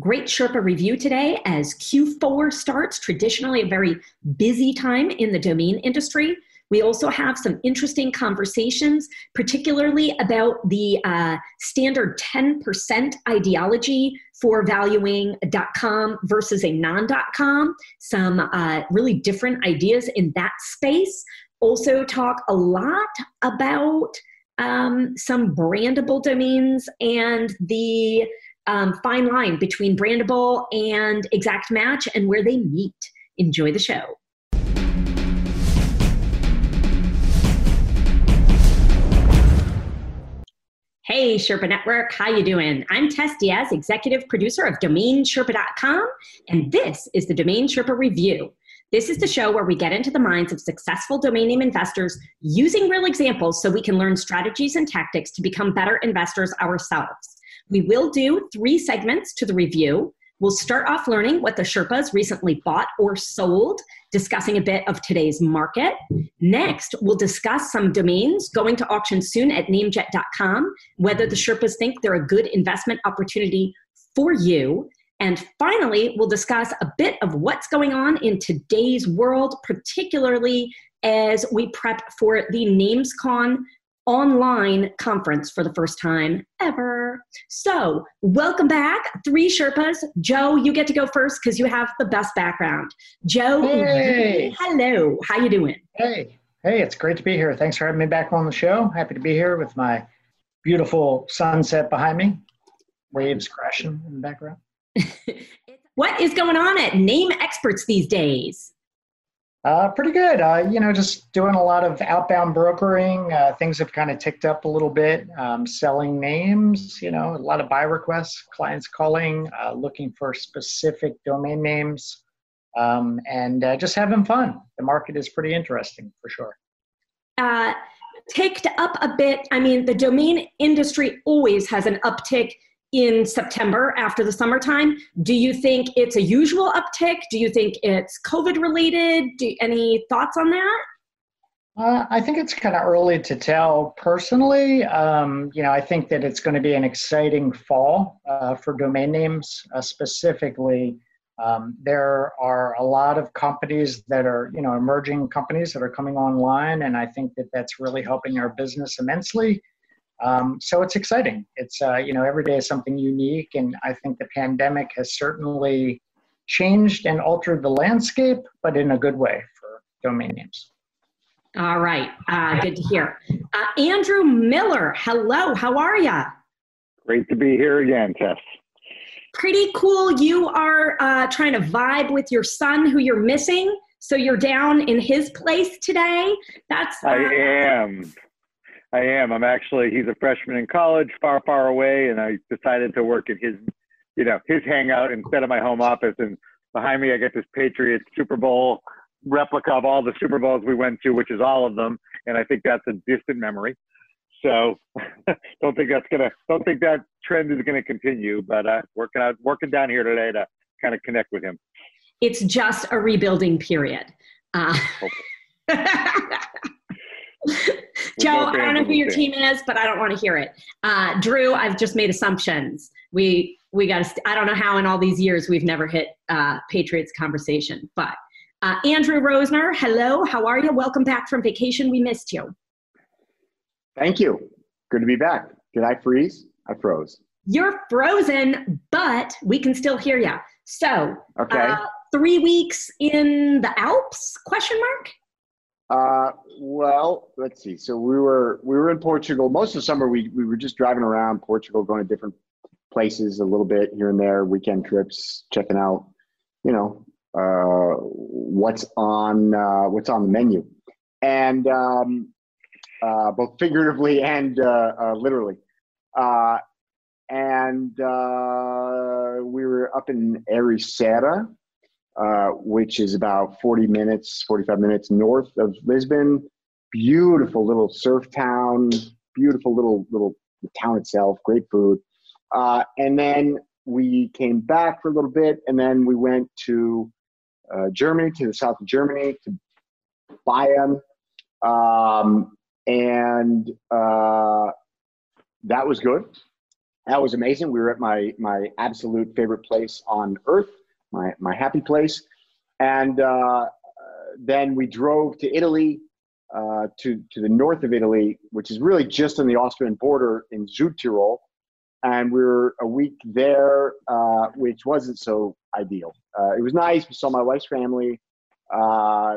Great Sherpa review today as Q4 starts, traditionally a very busy time in the domain industry. We also have some interesting conversations, particularly about the uh, standard 10% ideology for valuing .com versus a non-.com, some uh, really different ideas in that space. Also talk a lot about um, some brandable domains and the um, fine line between brandable and exact match and where they meet. Enjoy the show. Hey Sherpa Network, how you doing? I'm Tess Diaz, executive producer of DomainSherpa.com, and this is the Domain Sherpa Review. This is the show where we get into the minds of successful domain name investors using real examples so we can learn strategies and tactics to become better investors ourselves. We will do three segments to the review. We'll start off learning what the Sherpas recently bought or sold, discussing a bit of today's market. Next, we'll discuss some domains going to auction soon at namejet.com, whether the Sherpas think they're a good investment opportunity for you. And finally, we'll discuss a bit of what's going on in today's world, particularly as we prep for the NamesCon online conference for the first time ever. So, welcome back, three Sherpas. Joe, you get to go first because you have the best background. Joe, hey. hello. How you doing? Hey, hey, it's great to be here. Thanks for having me back on the show. Happy to be here with my beautiful sunset behind me, waves crashing in the background. what is going on at Name Experts these days? Uh, pretty good. Uh, you know, just doing a lot of outbound brokering. Uh, things have kind of ticked up a little bit. Um, selling names. You know, a lot of buy requests. Clients calling, uh, looking for specific domain names, um, and uh, just having fun. The market is pretty interesting for sure. Uh, ticked up a bit. I mean, the domain industry always has an uptick in September after the summertime. Do you think it's a usual uptick? Do you think it's COVID related? Do, any thoughts on that? Uh, I think it's kind of early to tell personally. Um, you know, I think that it's going to be an exciting fall uh, for domain names. Uh, specifically, um, there are a lot of companies that are, you know, emerging companies that are coming online, and I think that that's really helping our business immensely. Um, so it's exciting. It's uh, you know every day is something unique, and I think the pandemic has certainly changed and altered the landscape, but in a good way for domain names. All right, uh, good to hear. Uh, Andrew Miller, hello. How are you? Great to be here again, Tess. Pretty cool. You are uh, trying to vibe with your son, who you're missing. So you're down in his place today. That's I uh, am. I am. I'm actually. He's a freshman in college, far, far away, and I decided to work at his, you know, his hangout instead of my home office. And behind me, I get this Patriots Super Bowl replica of all the Super Bowls we went to, which is all of them. And I think that's a distant memory. So don't think that's gonna. Don't think that trend is gonna continue. But uh, working out, working down here today to kind of connect with him. It's just a rebuilding period. Uh, Joe, I don't know who your team is, but I don't want to hear it. Uh, Drew, I've just made assumptions. We we got to. St- I don't know how in all these years we've never hit uh, Patriots conversation. But uh, Andrew Rosner, hello. How are you? Welcome back from vacation. We missed you. Thank you. Good to be back. Did I freeze? I froze. You're frozen, but we can still hear you. So, okay. Uh, three weeks in the Alps? Question mark. Uh, well, let's see. So we were we were in Portugal most of the summer. We we were just driving around Portugal, going to different places a little bit here and there, weekend trips, checking out, you know, uh, what's on uh, what's on the menu, and um, uh, both figuratively and uh, uh, literally. Uh, and we were up in Ericeira, uh, which is about 40 minutes, 45 minutes north of Lisbon. Beautiful little surf town, beautiful little little town itself, great food. Uh, and then we came back for a little bit, and then we went to uh, Germany, to the south of Germany, to Bayern, um, and uh, that was good. that was amazing. We were at my my absolute favorite place on earth, my my happy place, and uh, then we drove to Italy, uh, to to the north of Italy, which is really just on the Austrian border in Südtirol, and we were a week there, uh, which wasn't so ideal. Uh, it was nice. We saw my wife's family, uh,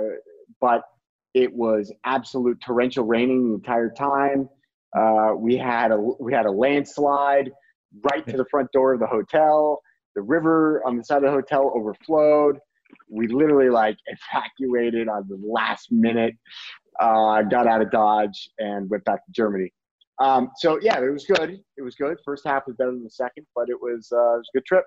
but it was absolute torrential raining the entire time. Uh, we had a we had a landslide right to the front door of the hotel. The river on the side of the hotel overflowed. We literally like evacuated on the last minute. Uh, got out of Dodge and went back to Germany. Um, so yeah, it was good. It was good. First half was better than the second, but it was uh, it was a good trip.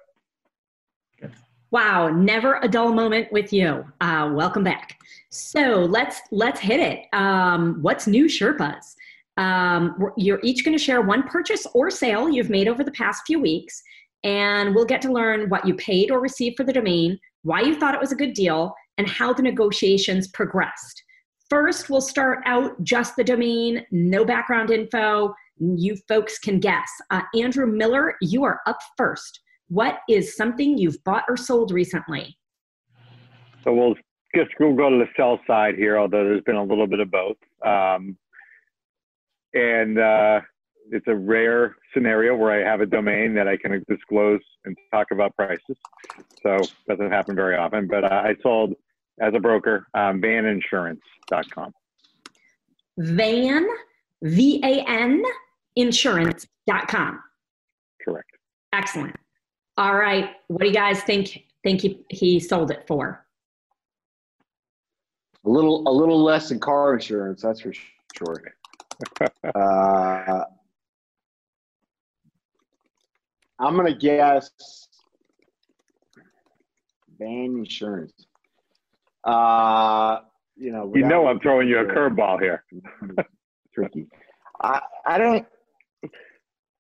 Wow, never a dull moment with you. Uh, welcome back. So let's let's hit it. Um, what's new, Sherpas? Um, you're each going to share one purchase or sale you've made over the past few weeks, and we'll get to learn what you paid or received for the domain, why you thought it was a good deal, and how the negotiations progressed. First, we'll start out just the domain, no background info. You folks can guess. Uh, Andrew Miller, you are up first. What is something you've bought or sold recently? So we'll just we'll go to the sell side here, although there's been a little bit of both. Um, and uh, it's a rare scenario where I have a domain that I can disclose and talk about prices. So doesn't happen very often. But uh, I sold as a broker um, vaninsurance.com. Van, V A N, insurance.com. Correct. Excellent. All right. What do you guys think? Think he, he sold it for? A little, a little less than car insurance, that's for sure uh, I'm gonna guess van insurance. Uh, you know, you know, I'm throwing you a curveball here. Tricky. I I don't.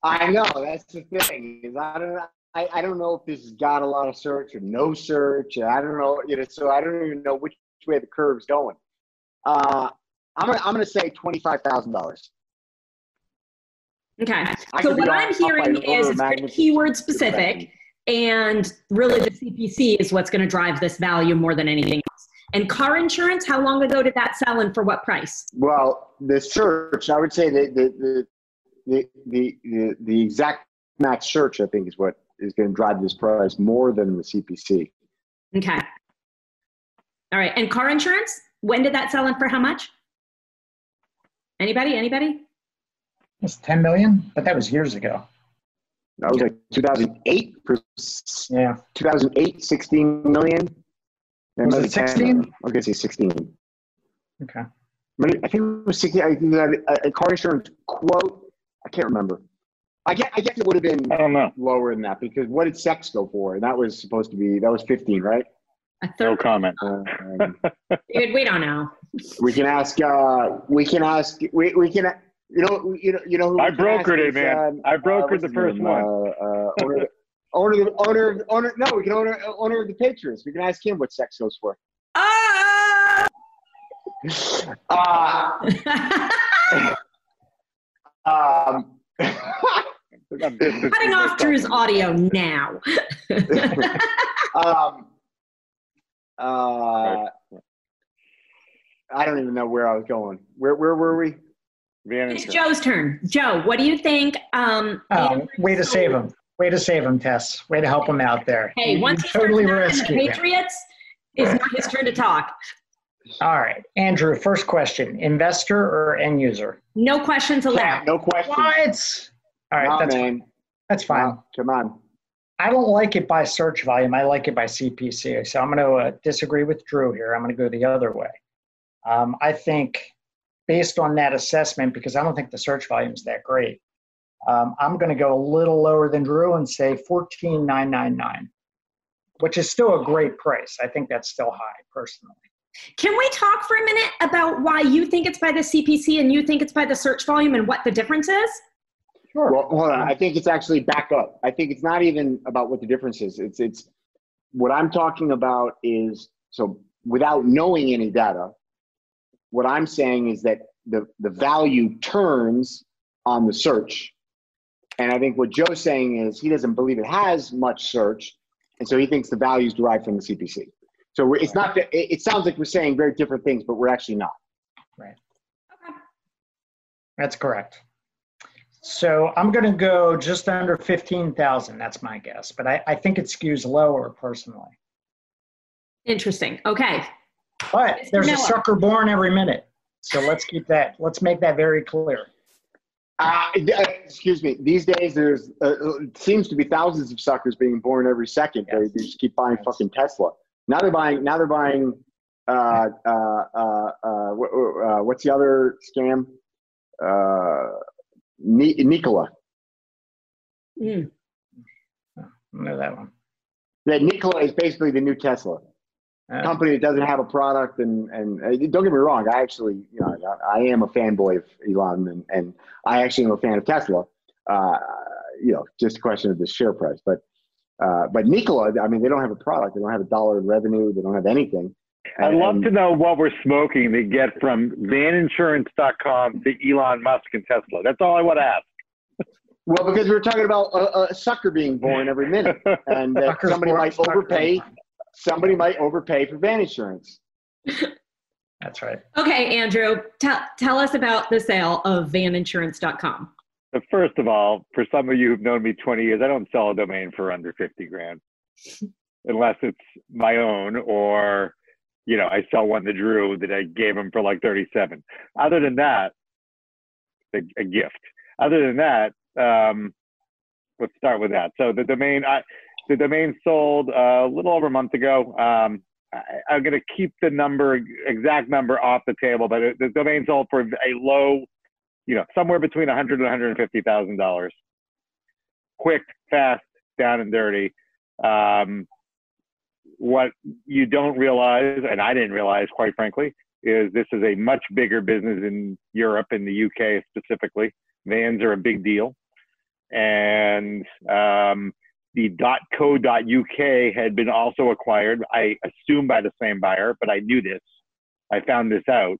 I know that's the thing is I don't I, I don't know if this has got a lot of search or no search. I don't know you know so I don't even know which way the curve's going. Uh, I'm gonna I'm gonna say twenty five thousand dollars. Okay. So what I'm hearing is it's pretty keyword specific, and really the CPC is what's going to drive this value more than anything else. And car insurance, how long ago did that sell and for what price? Well, the search, I would say the the the the the, the exact match search, I think, is what is going to drive this price more than the CPC. Okay. All right. And car insurance, when did that sell and for how much? Anybody? Anybody? It's 10 million, but that was years ago. That was like 2008. Yeah. 2008, 16 million. Was it 16? Okay, say 16. Okay. I think it was 16. I think a, a car insurance quote. I can't remember. I guess, I guess it would have been I don't know. lower than that because what did sex go for? And that was supposed to be, that was 15, right? A. No comment. Um, Dude, we don't know. we can ask, uh, we can ask, we, we can, you know, you know, you know. Who I brokered it, man. I brokered uh, the first name? one. Uh, uh, owner, owner, owner, owner. No, we can owner, owner of the Patriots. We can ask him what sex goes for. Ah! Uh, um, Cutting off Drew's audio now. um, uh, I don't even know where I was going. Where where were we? It's Joe's turn. Joe, what do you think? Um, oh, way to save him. Way to save him, Tess. Way to help him out there. Hey, you, once he totally starts the Patriots, it's not his turn to talk. All right, Andrew. First question: investor or end user? No questions allowed. no questions. What? All right, that's man. fine. That's fine. Come on. I don't like it by search volume. I like it by CPC. So I'm going to uh, disagree with Drew here. I'm going to go the other way. Um, I think based on that assessment, because I don't think the search volume is that great, um, I'm going to go a little lower than Drew and say 14999, which is still a great price. I think that's still high personally. Can we talk for a minute about why you think it's by the CPC and you think it's by the search volume and what the difference is? Sure. Well, hold on. I think it's actually back up. I think it's not even about what the difference is. It's it's what I'm talking about is so without knowing any data, what I'm saying is that the, the value turns on the search And I think what Joe's saying is he doesn't believe it has much search, and so he thinks the value is derived from the CPC. So we're, it's not. That, it, it sounds like we're saying very different things, but we're actually not. Right. Okay. That's correct. So I'm going to go just under 15,000. That's my guess, but I, I think it skews lower personally. Interesting. Okay. But Mr. there's a sucker born every minute. So let's keep that, let's make that very clear. Uh, uh, excuse me. These days, there's uh, it seems to be thousands of suckers being born every second. They, Yes. they just keep buying Yes. fucking Tesla. Now they're buying. Now they're buying. Uh, uh, uh, uh, uh, what's the other scam? Uh, Ni- Nikola. Mm. I know that one. That Nikola is basically the new Tesla. Uh, company that doesn't have a product and and uh, don't get me wrong i actually you know i, I am a fanboy of elon and, and i actually am a fan of tesla uh, you know just a question of the share price but uh, but Nikola, I mean, they don't have a product. They don't have a dollar in revenue. They don't have anything. I'd love And- to know what we're smoking to get from vaninsurance.com to Elon Musk and Tesla. That's all I want to ask. Well, because we are talking about a, a sucker being born every minute, and that somebody born, might overpay. Somebody might overpay for van insurance. That's right. Okay, Andrew, tell tell us about the sale of vaninsurance.com. First of all, for some of you who've known me 20 years, I don't sell a domain for under 50 grand, unless it's my own or, you know, I sell one to Drew that I gave him for like 37. Other than that, a, a gift. Other than that, um, let's start with that. So the domain, I, the domain sold uh, a little over a month ago. Um, I, I'm going to keep the number, exact number off the table, but it, the domain sold for a low you know, somewhere between 100 and 150 thousand dollars. Quick, fast, down and dirty. Um, what you don't realize, and I didn't realize, quite frankly, is this is a much bigger business in Europe, in the UK specifically. Vans are a big deal, and um, the .co.uk had been also acquired. I assume by the same buyer, but I knew this. I found this out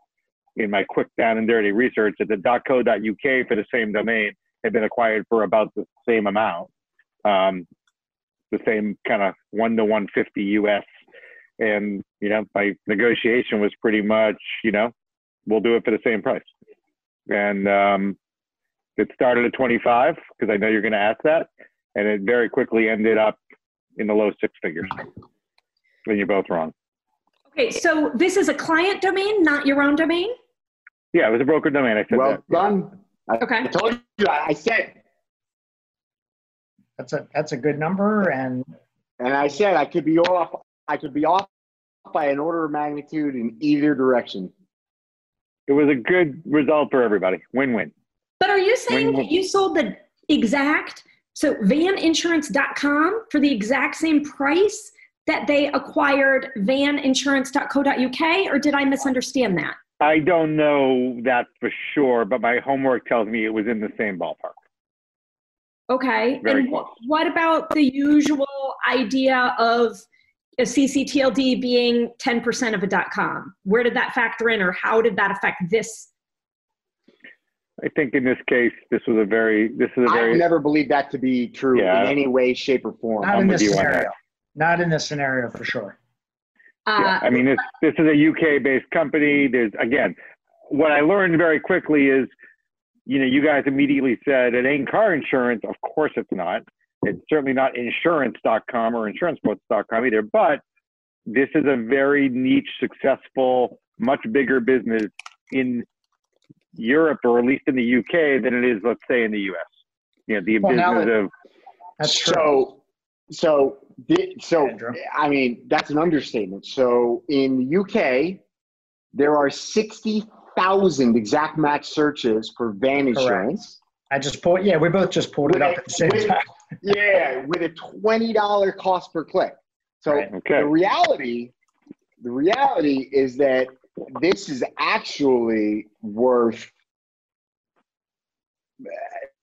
in my quick down and dirty research that the .co.uk for the same domain had been acquired for about the same amount, um, the same kind of one to 150 US. And, you know, my negotiation was pretty much, you know, we'll do it for the same price. And um, it started at 25 because I know you're going to ask that. And it very quickly ended up in the low six figures. And you're both wrong. Okay, so this is a client domain, not your own domain? Yeah, it was a broker domain. I said Well that. done. I, Okay. I told you. I I said, That's a, that's a good number. And and I said I could be off. I could be off by an order of magnitude in either direction. It was a good result for everybody. Win-win. But are you saying When- that you sold the exact, so vaninsurance.com for the exact same price that they acquired vaninsurance.co.uk, or did I misunderstand that? I don't know that for sure, but my homework tells me it was in the same ballpark. Okay. Very and close. what about the usual idea of a CCTLD being 10% of a .com? Where did that factor in, or how did that affect this? I think in this case, this was a very, this is a very, I never believed that to be true Yeah. in any way, shape, or form. not I'm in this you on that. scenario. Not in this scenario for sure. yeah. Uh, I mean, this, this is a UK based company. There's, again, what I learned very quickly is, you know, you guys immediately said it ain't car insurance. Of course it's not. It's certainly not insurance.com or insurancequotes.com either, but this is a very niche, successful, much bigger business in Europe or at least in the UK than it is, let's say, in the US. You know, the Well, business that- of That's true. So, so, the- so, Andrew. I mean, that's an understatement. So in the UK, there are 60,000 exact match searches for van insurance. I just pulled, yeah, we both just pulled it up at the same Wait. time. Yeah, with a $20 cost per click. So Right. Okay. the reality, the reality is that this is actually worth,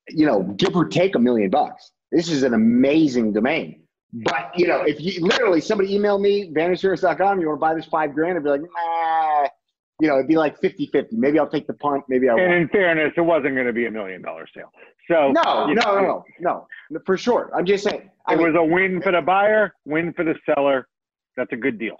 you know, give or take a million bucks. This is an amazing domain. But you know, if you literally somebody emailed me vaninsurance.com, you want to buy this five grand, I'd be like, nah, you know, it'd be like 50 50. Maybe I'll take the punt. Maybe I And in fairness, it wasn't going to be a million dollar sale. So No, you no, no, no, no, for sure. I'm just saying. I It mean, was a win for the buyer, win for the seller. That's a good deal.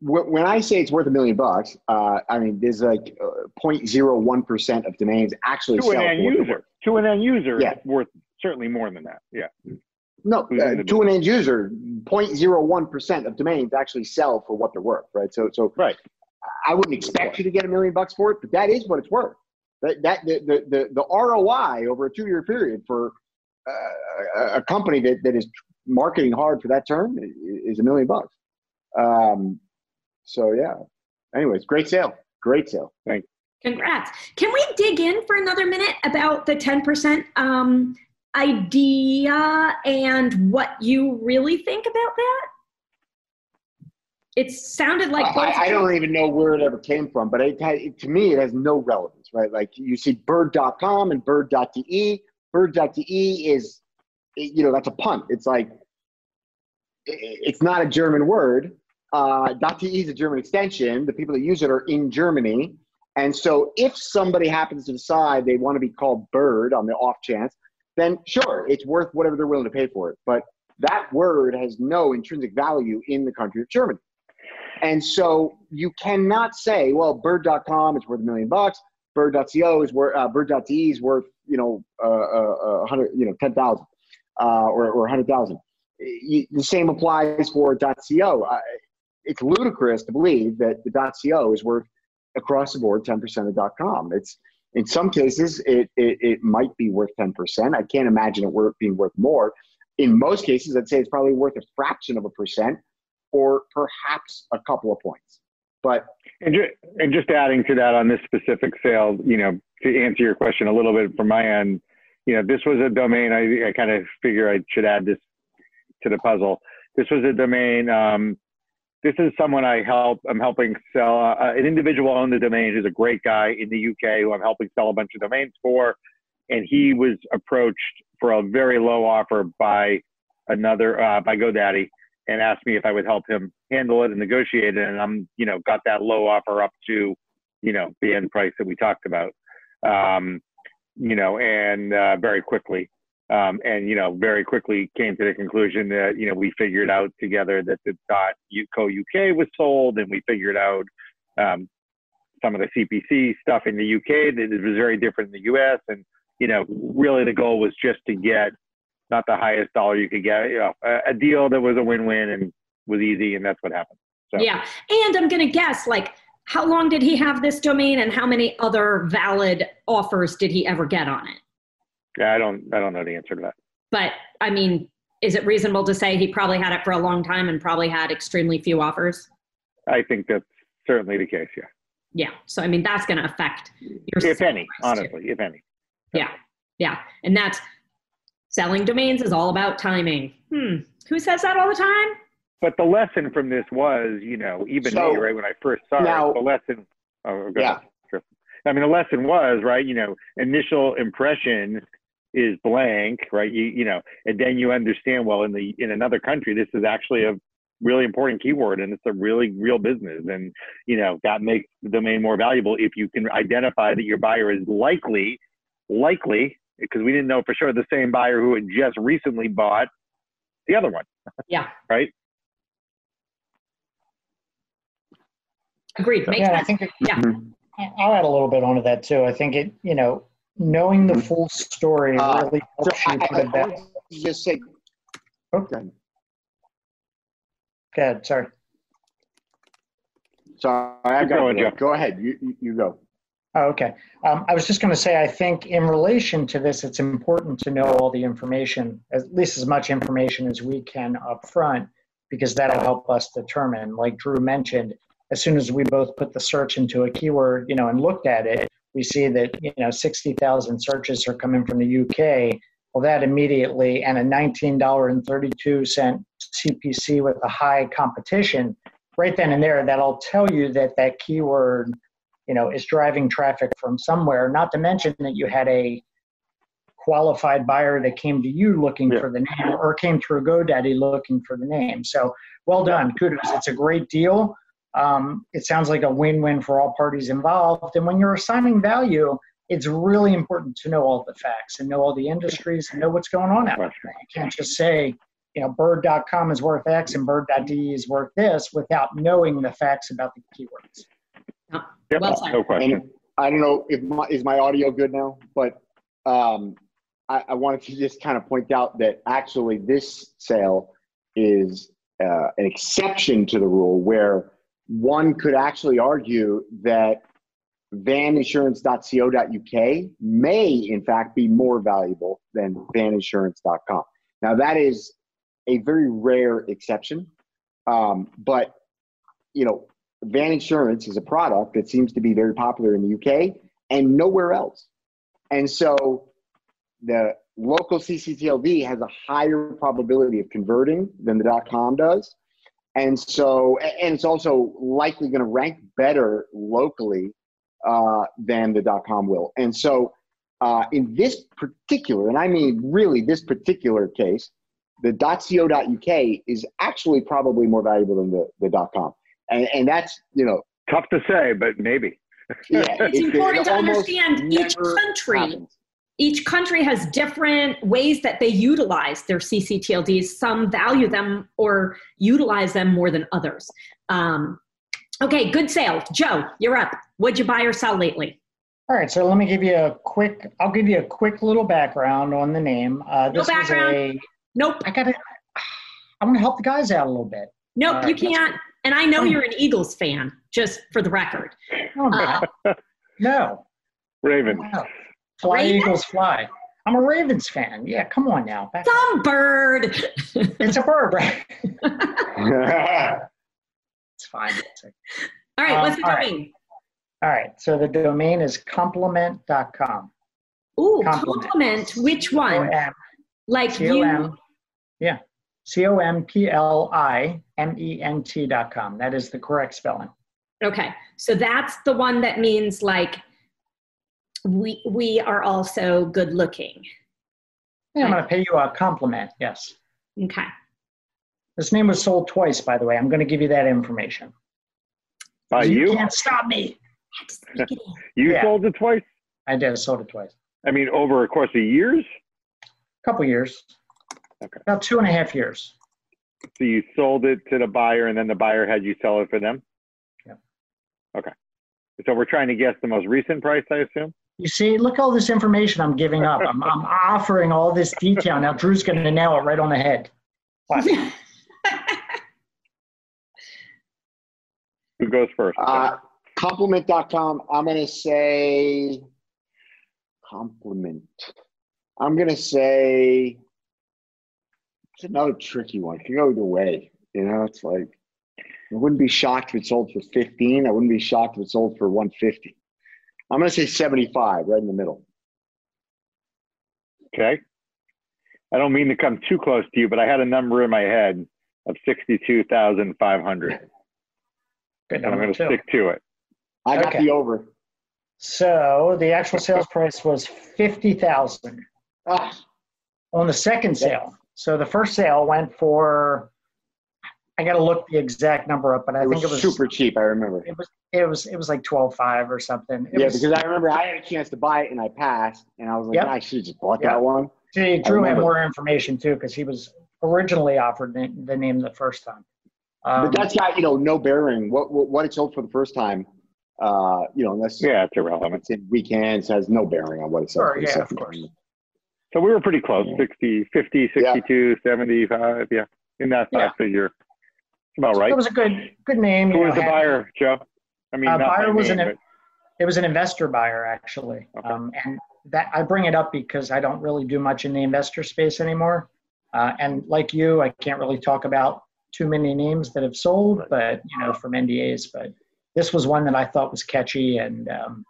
Wh- when I say it's worth a million bucks, uh, I mean, there's like uh, 0.01% of domains actually To an sell end for what they're user, to an end user, Yeah. it's worth certainly more than that. Yeah. No, uh, to an end user, 0.01% of domains actually sell for what they're worth, right? So, so Right. I wouldn't expect you to get a million bucks for it, but that is what it's worth. That, that the, the, the, the ROI over a two year period for uh, a, a company that, that is marketing hard for that term is a million bucks. Um, so, yeah. Anyways, great sale. Great sale. Congrats. Can we dig in for another minute about the 10% um, idea and what you really think about that? It sounded like both- I, I don't even know where it ever came from, but it, had- to me, it has no relevance, right? Like you see bird.com and bird.de. Bird.de is, you know, that's a punt. It's like, it's not a German word. Uh, .de is a German extension. The people that use it are in Germany. And so if somebody happens to decide they want to be called bird on the off chance, then sure, it's worth whatever they're willing to pay for it. But that word has no intrinsic value in the country of Germany. And so you cannot say, well, bird.com is worth a million bucks. Bird.co is worth, uh, bird.de is worth, you know, uh, uh, uh, hundred, you know, 10,000, uh, or, or 100,000. Y- The same applies for .co. It's ludicrous to believe that the .co is worth across the board 10% of .com. It's, in some cases, it, it, it might be worth 10%. I can't imagine it worth, being worth more. In most cases, I'd say it's probably worth a fraction of a percent or perhaps a couple of points. But And, and just adding to that on this specific sale, you know, to answer your question a little bit from my end, you know, this was a domain. I, I kind of figure I should add this to the puzzle. This was a domain. Um, this is someone I help. I'm helping sell. Uh, an individual owned the domain who's a great guy in the UK who I'm helping sell a bunch of domains for, and he was approached for a very low offer by another uh, by GoDaddy and asked me if I would help him handle it and negotiate it. And I'm, you know, got that low offer up to, you know, the end price that we talked about, um, you know, and uh, very quickly. Um, and, you know, very quickly came to the conclusion that, you know, we figured out together that the dot co UK was sold and we figured out um, some of the CPC stuff in the UK that it was very different in the US. And, you know, really the goal was just to get not the highest dollar you could get, you know, a, a deal that was a win-win and was easy, and that's what happened. So. Yeah. And I'm to guess, like, how long did he have this domain and how many other valid offers did he ever get on it? Yeah, I don't, I don't know the answer to that. But I mean, is it reasonable to say he probably had it for a long time and probably had extremely few offers? I think that's certainly the case. Yeah, Yeah. So, I mean, that's going to affect your if any, price, too. honestly, if any. Yeah. Yeah. And that's selling domains is all about timing. Hmm. Who says that all the time? But the lesson from this was, you know, even So, me, right, when I first saw now- it, the lesson. Oh, go Yeah. ahead, I mean, the lesson was, right, you know, initial impression is blank, right? You, you know, and then you understand, well, in the in another country, this is actually a really important keyword and it's a really real business and you know that makes the domain more valuable if you can identify that your buyer is likely likely because we didn't know for sure the same buyer who had just recently bought the other one Yeah. right Agreed. Makes Yeah, I think it, Yeah. I- I'll add a little bit onto that too. I think it, you know, knowing the full story Uh, really helps I, you I, put it I back. just say, Okay, okay. go ahead. Sorry. Sorry, I Keep got going, you. Jeff. Go ahead. You, you, you go. Oh, okay. Um, I was just going to say, I think in relation to this, it's important to know all the information, at least as much information as we can up front, because that'll help us determine. Like Drew mentioned, as soon as we both put the search into a keyword, you know, and looked at it, we see that you know 60,000 searches are coming from the UK. Well, that immediately and a $19.32 CPC with a high competition, right then and there, that'll tell you that that keyword you know, is driving traffic from somewhere. Not to mention that you had a qualified buyer that came to you looking Yeah. for the name or came through GoDaddy looking for the name. So well done, kudos. It's a great deal. Um, it sounds like a win-win for all parties involved. And when you're assigning value, it's really important to know all the facts and know all the industries and know what's going on out there. You can't just say, you know, bird.com is worth X and bird.de is worth this without knowing the facts about the keywords. Yep, Well no question. And I don't know if my, is my audio good now, but um, I, I wanted to just kind of point out that actually this sale is uh, an exception to the rule where one could actually argue that vaninsurance.co.uk may in fact be more valuable than vaninsurance.com. Now that is a very rare exception, um, but you know Van Insurance is a product that seems to be very popular in the UK and nowhere else. And so the local CCTLD has a higher probability of converting than the .com does. And so, and it's also likely going to rank better locally uh, than the dot .com will. And so, uh, in this particular, and I mean really this particular case, the .co.uk is actually probably more valuable than the, the .com and, and that's you know Tough to say, but maybe. yeah, It's it- it important to understand each country happens. Each country has different ways that they utilize their CCTLDs. Some value them or utilize them more than others. Um, okay, good sale. Joe, you're up. What'd you buy or sell lately? All right, so let me give you a quick. I'll give you a quick little background on the name. Uh, No background. is a. Nope, I gotta. I'm gonna help the guys out a little bit. nope, All right, you can't. And I know you're an Eagles fan, just for the record. No, Uh, no, Raven. no. Fly Ravens? Eagles fly. I'm a Ravens fan. Yeah, come on now. Back some bird. It's a bird, right? It's fine. It's a- All right, Um, what's the domain? All right, so the domain is compliment.com. Ooh, Compliment. compliment. Which one? C-O-M, Like you. Yeah, C O M P L I M E N T dot com. That is the correct spelling. Okay, so that's the one that means like we we are also good looking. Yeah, I'm going to pay you a compliment. Yes. Okay. This name was sold twice, by the way. I'm going to give you that information. By you? can't stop me. Let's sneak it in. You Yeah. sold it twice? I did. I sold it twice. I mean, over a course of years? A couple years. Okay. About two and a half years. So you sold it to the buyer and then the buyer had you sell it for them? Yep. Okay. So we're trying to guess the most recent price, I assume? You see, look all this information I'm giving up. I'm, I'm offering all this detail. Now Drew's going to nail it right on the head. Who goes first? Uh, compliment.com. I'm going to say compliment. I'm going to say it's another tricky one. It can go either way. You know, it's like I wouldn't be shocked if it sold for 15. I wouldn't be shocked if it sold for 150. I'm going to say 75, right in the middle. okay. I don't mean to come too close to you, but I had a number in my head of 62,500. Good And I'm going to two. stick to it. I got Okay. the over. So the actual sales price was fifty thousand Ah, on the second sale. So the first sale went for. I got to look the exact number up, but I it think was, it was super cheap. I remember. It was it was it was like twelve five or something. It Yeah, was, because I remember I had a chance to buy it and I passed, and I was like, Yep. I should have just bought Yep. that one. see, Drew had more information too because he was originally offered the, the name the first time. Um, but that's got you know no bearing. What what, what it sold for the first time, uh, you know, unless Yeah, it's irrelevant. it's in weekends has no bearing on what it sold Sure, yeah, of course. time. So we were pretty close Yeah. 60, 50, 62, 75. Yeah. In that Yeah. five figure. About right. It was a good good name. Who was know, the had- buyer, Joe? I mean, Uh, buyer was name, an- but- It was an investor buyer actually, Okay. um, and that I bring it up because I don't really do much in the investor space anymore. Uh, and like you, I can't really talk about too many names that have sold, but you know, from NDAs. But this was one that I thought was catchy, and um,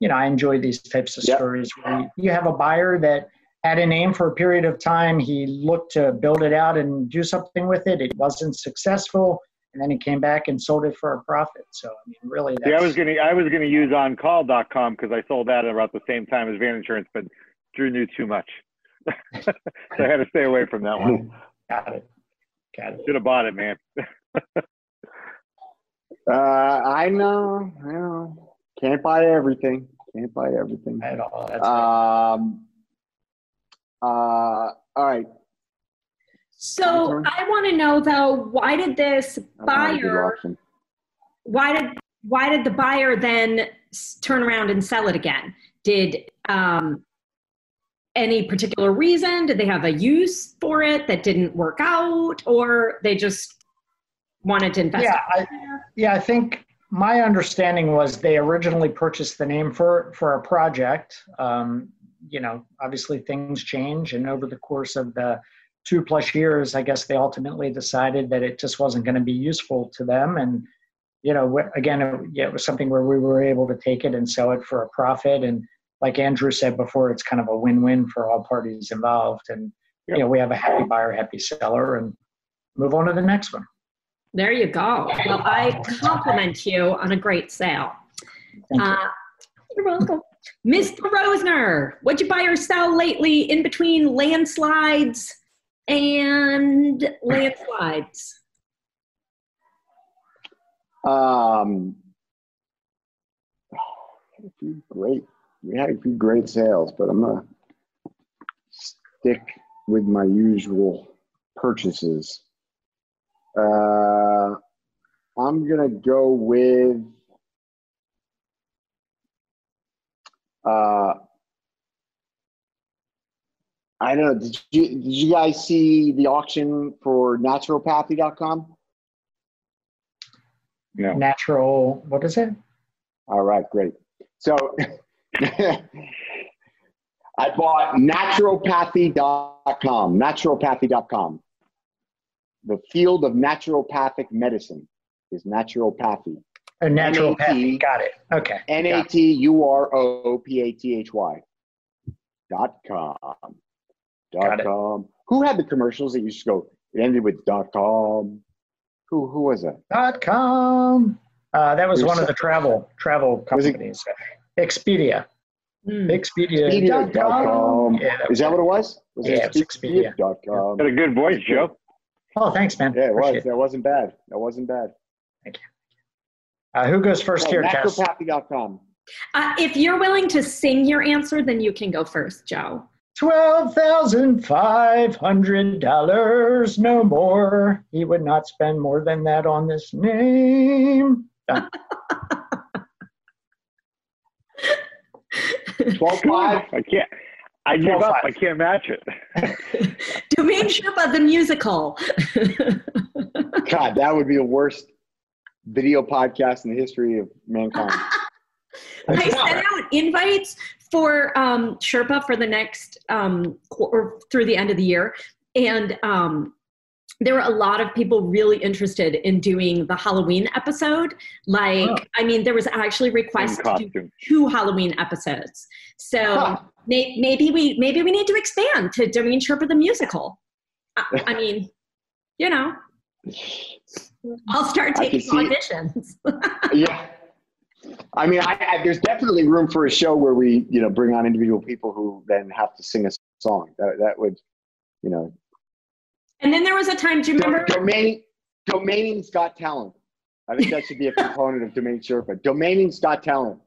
you know, I enjoy these types of Yep. stories where you have a buyer that had a name for a period of time. He looked to build it out and do something with it. It wasn't successful, and then he came back and sold it for a profit. So I mean, really, that's, Yeah, I was gonna I was gonna use oncall.com because I sold that at about the same time as Van Insurance, but Drew knew too much, so I had to stay away from that one. got it. Got it. Should have bought it, man. Uh, I know, I know. Can't buy everything. Can't buy everything. At all. That's right. Uh, all right. So. I want to know though, why did this That's not a good buyer? Why did why did the buyer then turn around and sell it again? Did um, any particular reason? Did they have a use for it that didn't work out, or they just wanted to invest? Yeah, I, yeah, I think my understanding was they originally purchased the name for for a project. Um, you know, obviously things change, and over the course of the two plus years, I guess they ultimately decided that it just wasn't going to be useful to them. And you know, again, it, yeah, it was something where we were able to take it and sell it for a profit. And like Andrew said before, it's kind of a win-win for all parties involved. And Yep. you know, we have a happy buyer, happy seller, and move on to the next one. There you go. Well, I compliment you on a great sale. Thank you. Uh, you're welcome. Mr. Rosner, what'd you buy or sell lately in between landslides and landslides? Um, a few great, we had a few great sales, but I'm gonna stick with my usual purchases. Uh, I'm gonna go with uh, I don't know. Did you did you guys see the auction for naturopathy.com? No. Natural, what is it? All right, great. So I bought naturopathy.com, naturopathy.com. The field of naturopathic medicine is naturopathy. A naturopathy. NAT. Got it. Okay. N A T U R O P A T H Y Got A it. T U R O P A T H Y dot com. Got Dot it. com. Who had the commercials that used to go, it ended with dot com? Who who was that? Dot com. Uh, that was You're one of the travel travel companies. Expedia. Hmm. Expedia. Expedia dot com. Yeah, that Is that what it was? Was Yeah, it was Expedia. Dot com. Got a good voice, Joe. Oh, thanks, man. Yeah, it was. Appreciate That wasn't bad. That wasn't bad. Uh, who goes first Oh, here, Tess? naturopathy.com. Uh, if you're willing to sing your answer, then you can go first, Joe. Twelve thousand five hundred dollars, no more. He would not spend more than that on this name. Done. 12 5. I can't. I give up. I can't match it. Domain Sherpa the musical. God, that would be the worst video podcast in the history of mankind. I sent out invites for um, Sherpa for the next um, or through the end of the year, and um, there were a lot of people really interested in doing the Halloween episode. Like, Oh. I mean, there was actually requests to do two Halloween episodes. So Huh. may, maybe we maybe we need to expand to Domain Sherpa the musical. I, I mean, you know, I'll start taking auditions. yeah. I mean, I, I, there's definitely room for a show where we, you know, bring on individual people who then have to sing a song. That, that would, you know, and then there was a time. Do you remember? domain, domaining's got talent. I think that should be a component of Domain Sherpa. Domaining's got talent.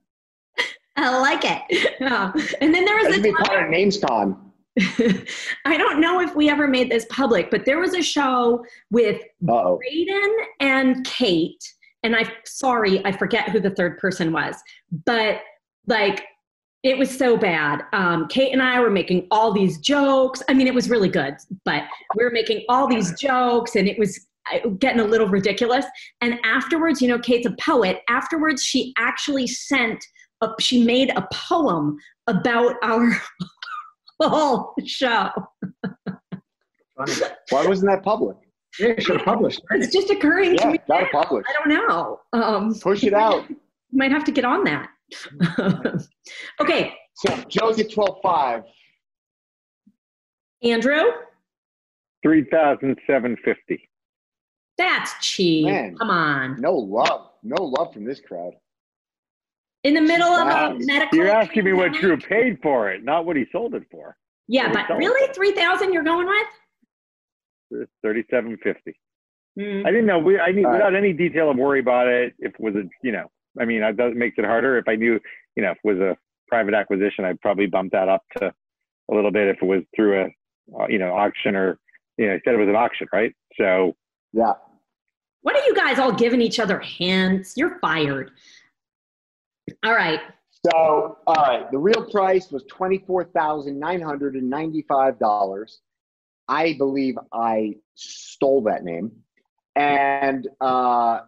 I like it. Um, and then there That was should a be part of NamesCon. I don't know if we ever made this public, but there was a show with Uh-oh. Braden and Kate, and I'm sorry, I forget who the third person was, but like it was so bad. Um, Kate and I were making all these jokes. I mean, it was really good, but we were making all these jokes, and it was uh, getting a little ridiculous. And afterwards, you know, Kate's a poet. Afterwards, she actually sent. A, she made a poem about our whole show. Why wasn't that public? Yeah, you should have published. right? It's just occurring to me. gotta now. publish. I don't know. Um, Push it out. You might have to get on that. okay, So Joe's at 12.5. Andrew, Three thousand seven fifty. that's cheap. Man. Come on. No love. No love from this crowd. In the middle of a Wow. medical. You're asking me what Drew paid for it, not what he sold it for. Yeah, what but really, three thousand you're going with? for. Thirty-seven fifty. Mm. I didn't know. We, I knew All right. without any detail of worry about it. If it was a, you know, I mean, it does makes it harder. If I knew, you know, if it was a private acquisition, I'd probably bump that up to a little bit. If it was through a, uh, you know, auction or, you know, I said it was an auction, right? So Yeah. What are you guys all giving each other hints? You're fired. All right. So, all right, the real price was twenty-four thousand nine hundred and ninety-five dollars. I believe I stole that name, and uh,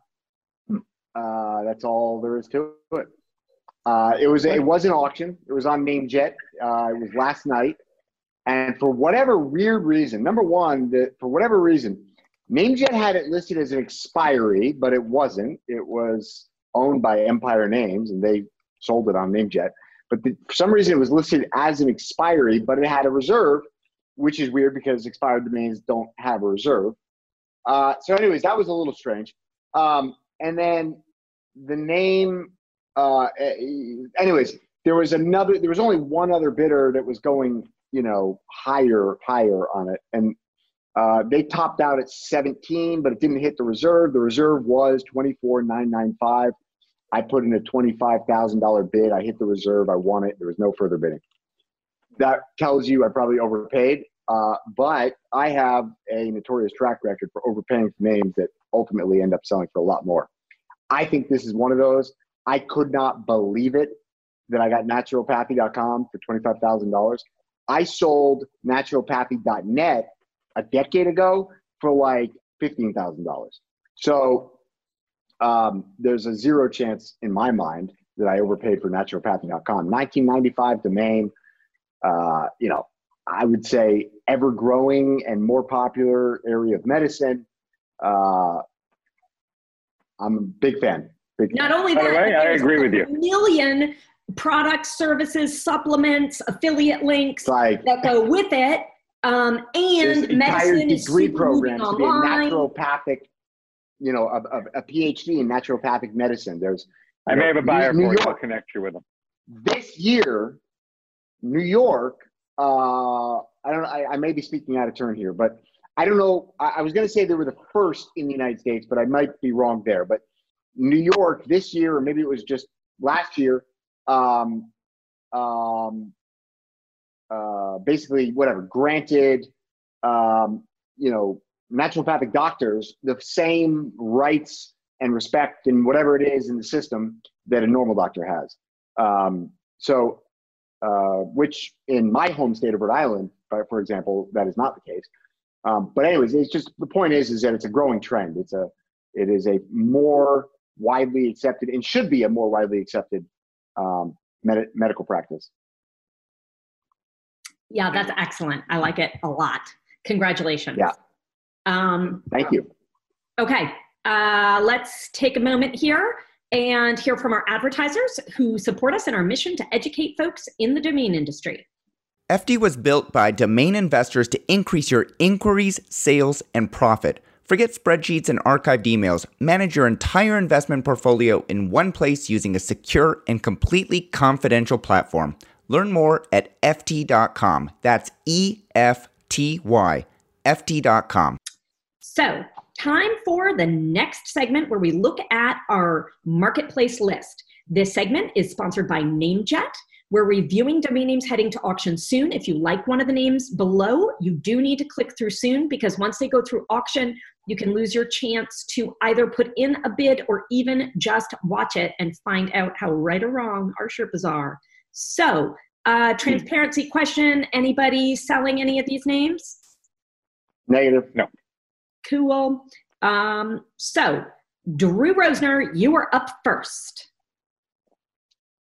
uh, that's all there is to it. Uh, it was it was an auction. It was on NameJet. Uh, it was last night, and for whatever weird reason, number one, that for whatever reason, NameJet had it listed as an expiry, but it wasn't. It was owned by Empire Names, and they sold it on NameJet. But the, for some reason, it was listed as an expiry, but it had a reserve, which is weird because expired domains don't have a reserve. Uh, so, anyways, that was a little strange. Um, and then the name, uh, anyways, there was another. There was only one other bidder that was going, you know, higher, higher on it, and uh, they topped out at 17, but it didn't hit the reserve. The reserve was 24,995. I put in a $25,000 bid. I hit the reserve. I won it. There was no further bidding. That tells you I probably overpaid. Uh, but I have a notorious track record for overpaying for names that ultimately end up selling for a lot more. I think this is one of those. I could not believe it that I got naturopathy.com for $25,000. I sold naturopathy.net a decade ago for like $15,000. So um, there's a zero chance in my mind that I overpaid for naturopathy.com. 1995 domain, uh, you know, I would say ever growing and more popular area of medicine. Uh, I'm a big fan. Big Not fan. only that, way, I agree with you. Million products, services, supplements, affiliate links like that go with it. Um, there's and entire medicine is degree super moving programs to be a naturopathic, you know, a, a, a PhD in naturopathic medicine. There's I may have a buyer New for you. I'll York. connect you with them. this year, New York. Uh, I don't. I, I may be speaking out of turn here, but I don't know. I, I was going to say they were the first in the United States, but I might be wrong there. But New York this year, or maybe it was just last year. Um, um, uh, basically, whatever granted, um, you know, naturopathic doctors the same rights and respect and whatever it is in the system that a normal doctor has. Um, so, uh, which in my home state of Rhode Island, for example, that is not the case. Um, but anyways, it's just the point is is that it's a growing trend. It's a it is a more widely accepted and should be a more widely accepted um, med- medical practice. Yeah, that's excellent. I like it a lot. Congratulations. Yeah. Um, Thank you. okay, uh, let's take a moment here and hear from our advertisers who support us in our mission to educate folks in the domain industry. Efty was built by domain investors to increase your inquiries, sales, and profit. Forget spreadsheets and archived emails. Manage your entire investment portfolio in one place using a secure and completely confidential platform. Learn more at Efty.com. That's E F T Y. Efty.com. So, time for the next segment where we look at our marketplace list. This segment is sponsored by NameJet. We're reviewing domain names heading to auction soon. If you like one of the names below, you do need to click through soon because once they go through auction, you can lose your chance to either put in a bid or even just watch it and find out how right or wrong our Sherpas are. So, uh, transparency question anybody selling any of these names? Negative. No. Cool. Um, so, Drew Rosener, you are up first.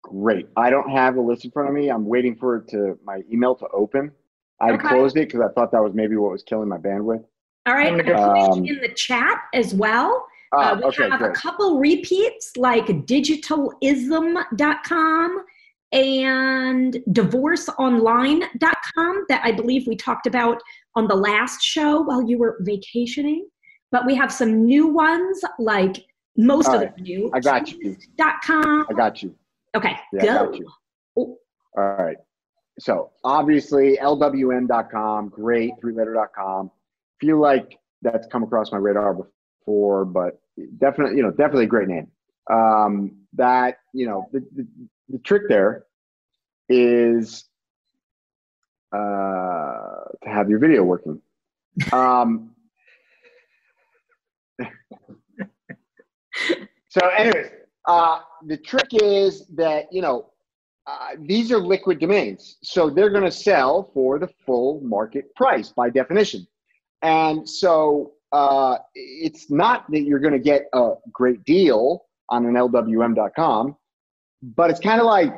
Great. I don't have a list in front of me. I'm waiting for it to my email to open. I Okay. closed it because I thought that was maybe what was killing my bandwidth. All right, I'm gonna put Um, in the chat as well. Ah, Uh, we okay, have a couple repeats like digitalism.com and divorceonline.com that I believe we talked about on the last show while you were vacationing. But we have some new ones like most All of right. them new. I got you. Dot .com. I got you. Okay, Yeah, I go. got you. Oh. All right. So obviously lwm.com, great, three letter.com. Feel like that's come across my radar before, but definitely, you know, definitely a great name. Um, that you know, the, the, the trick there is uh, to have your video working. Um, so, anyways, uh, the trick is that you know uh, these are liquid domains, so they're going to sell for the full market price by definition, and so uh, it's not that you're going to get a great deal on an LWM.com, but it's kind of like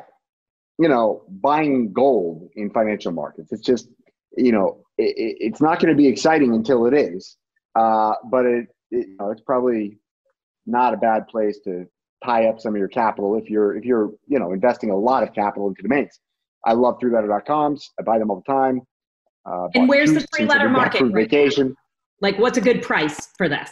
you know buying gold in financial markets. It's just you know it, it's not going to be exciting until it is, uh, but it, it you know, it's probably not a bad place to tie up some of your capital if you're if you're you know investing a lot of capital into domains. I love three letter.coms. I buy them all the time. Uh, and where's the three letter market? For vacation. Like, what's a good price for this?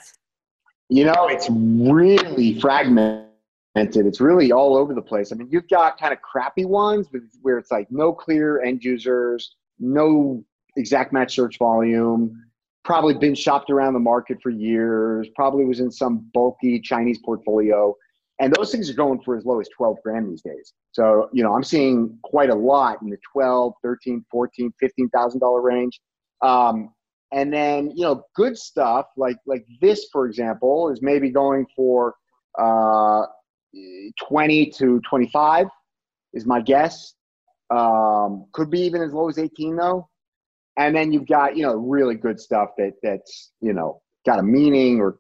You know, it's really fragmented. And it's really all over the place. I mean, you've got kind of crappy ones where it's like no clear end users, no exact match search volume, probably been shopped around the market for years, probably was in some bulky Chinese portfolio. And those things are going for as low as 12 grand these days. So, you know, I'm seeing quite a lot in the 12, 13, 14, $15,000 range. Um, and then, you know, good stuff like, like this, for example, is maybe going for uh, 20 to 25 is my guess. Um, could be even as low as 18 though. And then you've got you know really good stuff that that's you know got a meaning or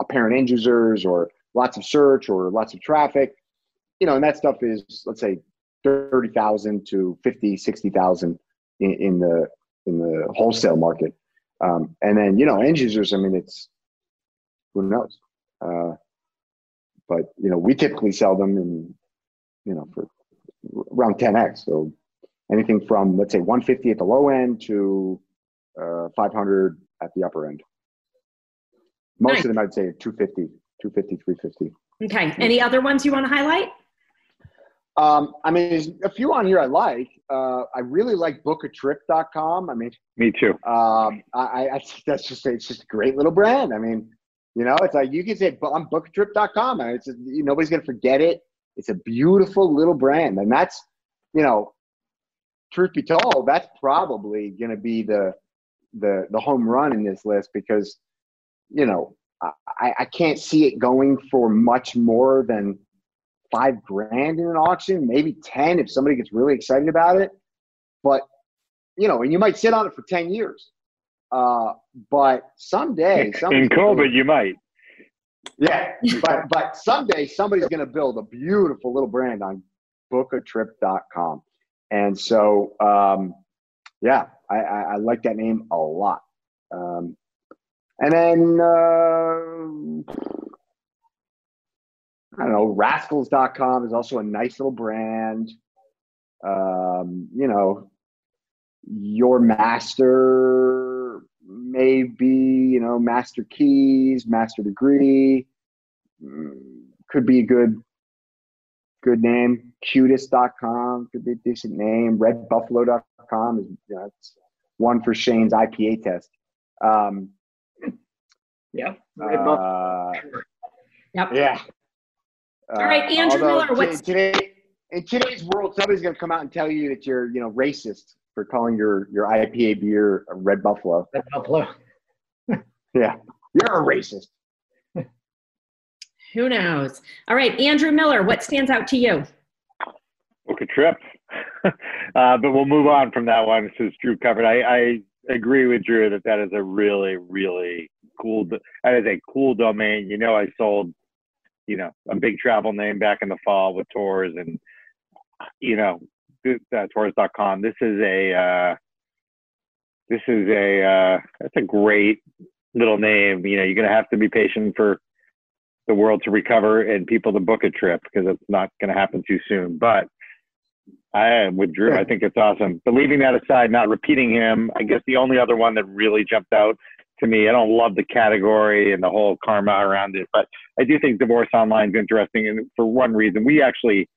apparent end users or lots of search or lots of traffic. You know and that stuff is let's say 30,000 to 50 60,000 in, in the in the wholesale market. Um, and then you know end users i mean it's who knows? Uh, but you know we typically sell them in you know for around 10x so anything from let's say 150 at the low end to uh, 500 at the upper end. Most nice. of them I'd say 250, 250, 350. Okay. Any other ones you want to highlight? Um, I mean, there's a few on here I like. Uh, I really like bookatrip.com. I mean, me too. Um, I, I that's just, it's just a great little brand. I mean, you know, it's like you can say, I'm bookatrip.com. And it's, just, nobody's going to forget it. It's a beautiful little brand. And that's, you know, truth be told, that's probably going to be the the the home run in this list because you know I, I can't see it going for much more than five grand in an auction, maybe ten if somebody gets really excited about it. But you know, and you might sit on it for ten years. Uh, but someday, in COVID, you might. Yeah, but but someday somebody's going to build a beautiful little brand on bookatrip.com. And so, um, yeah, I, I, I, like that name a lot. Um, and then, uh, I don't know, rascals.com is also a nice little brand. Um, you know, your master may be, you know, master keys, master degree, mm, could be a good good name. Cutest.com could be a decent name. Redbuffalo.com is you know, it's one for Shane's IPA test. Um, yeah. Uh, yep. Yeah. All right, uh, Andrew Miller. What's today? In today's world, somebody's going to come out and tell you that you're, you know, racist for calling your your IPA beer Red Buffalo. Red Buffalo. yeah, you're a racist. Who knows? All right, Andrew Miller, what stands out to you? Book a trip. uh, but we'll move on from that one since Drew covered. I, I agree with Drew that that is a really, really cool. That is a cool domain. You know, I sold, you know, a big travel name back in the fall with tours and, you know, uh, tours.com. This is a, uh, this is a, uh, that's a great little name. You know, you're going to have to be patient for the world to recover and people to book a trip because it's not going to happen too soon. But I am with Drew. I think it's awesome. But leaving that aside, not repeating him, I guess the only other one that really jumped out to me, I don't love the category and the whole karma around it, but I do think Divorce Online is interesting. And for one reason, we actually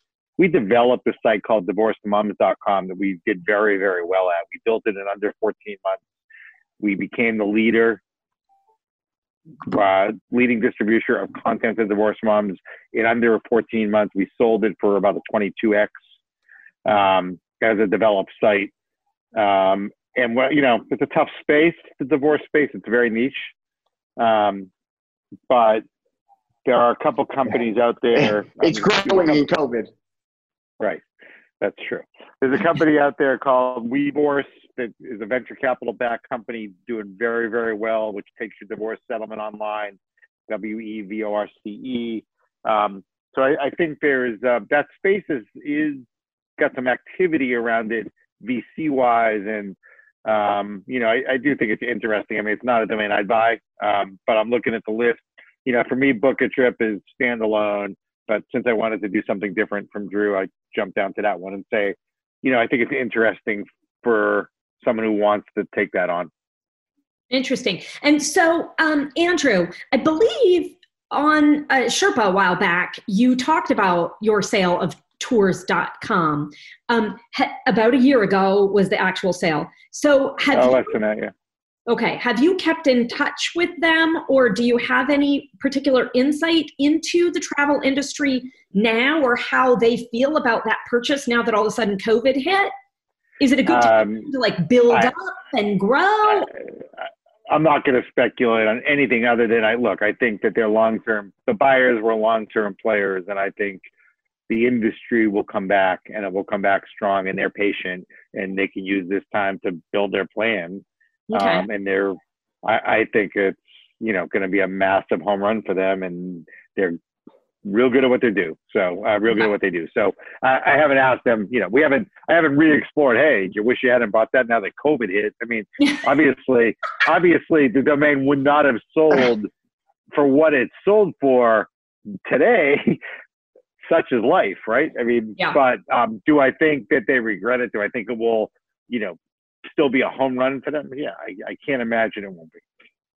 we developed a site called divorcedmoms.com that we did very, very well at. We built it in under 14 months. We became the leader uh, leading distributor of content to divorce moms in under 14 months. We sold it for about a 22x um, as a developed site. Um, and what you know, it's a tough space, the divorce space. It's very niche, um, but there are a couple companies out there. it's growing in COVID. Right, that's true. There's a company out there called WeVorce that is a venture capital backed company doing very, very well, which takes your divorce settlement online. W E V O R C E. Um, so I, I, think there's uh, that space is is got some activity around it VC wise and um, you know, I, I, do think it's interesting. I mean, it's not a domain I'd buy, um, but I'm looking at the list. You know, for me, Book a Trip is standalone. But since I wanted to do something different from Drew, I jumped down to that one and say, you know, I think it's interesting for someone who wants to take that on. Interesting. And so, um, Andrew, I believe on uh, Sherpa a while back, you talked about your sale of tours.com. Um, ha- about a year ago was the actual sale. So have oh, you, less than that, yeah. Okay. Have you kept in touch with them or do you have any particular insight into the travel industry now or how they feel about that purchase now that all of a sudden COVID hit? Is it a good time um, to like build I, up and grow? I, I'm not going to speculate on anything other than I look, I think that they're long term, the buyers were long term players and I think the industry will come back and it will come back strong and they're patient and they can use this time to build their plan. Okay. Um, and they're, I, I think it's, you know, going to be a massive home run for them and they're real good at what they do. So uh, real good at what they do. So I, I haven't asked them, you know, we haven't, I haven't re-explored, hey, you wish you hadn't bought that now that COVID hit. I mean, obviously, obviously the domain would not have sold for what it sold for today such is life, right? I mean, yeah. but um, do I think that they regret it? Do I think it will, you know, still be a home run for them? Yeah, I, I can't imagine it won't be.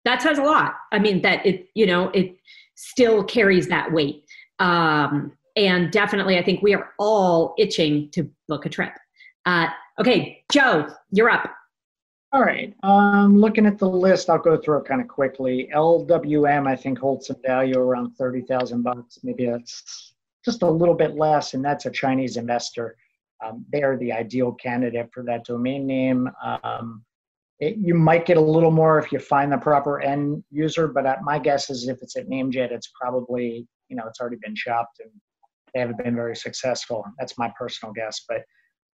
That says a lot. I mean, that it, you know, it still carries that weight. Um, and definitely, I think we are all itching to book a trip. Uh, okay, Joe, you're up. All right. Um, looking at the list, I'll go through it kind of quickly. LWM, I think, holds some value around thirty thousand bucks. Maybe that's just a little bit less, and that's a Chinese investor. Um, they are the ideal candidate for that domain name. Um, it, you might get a little more if you find the proper end user, but my guess is if it's at NameJet, it's probably you know it's already been shopped and they haven't been very successful. That's my personal guess, but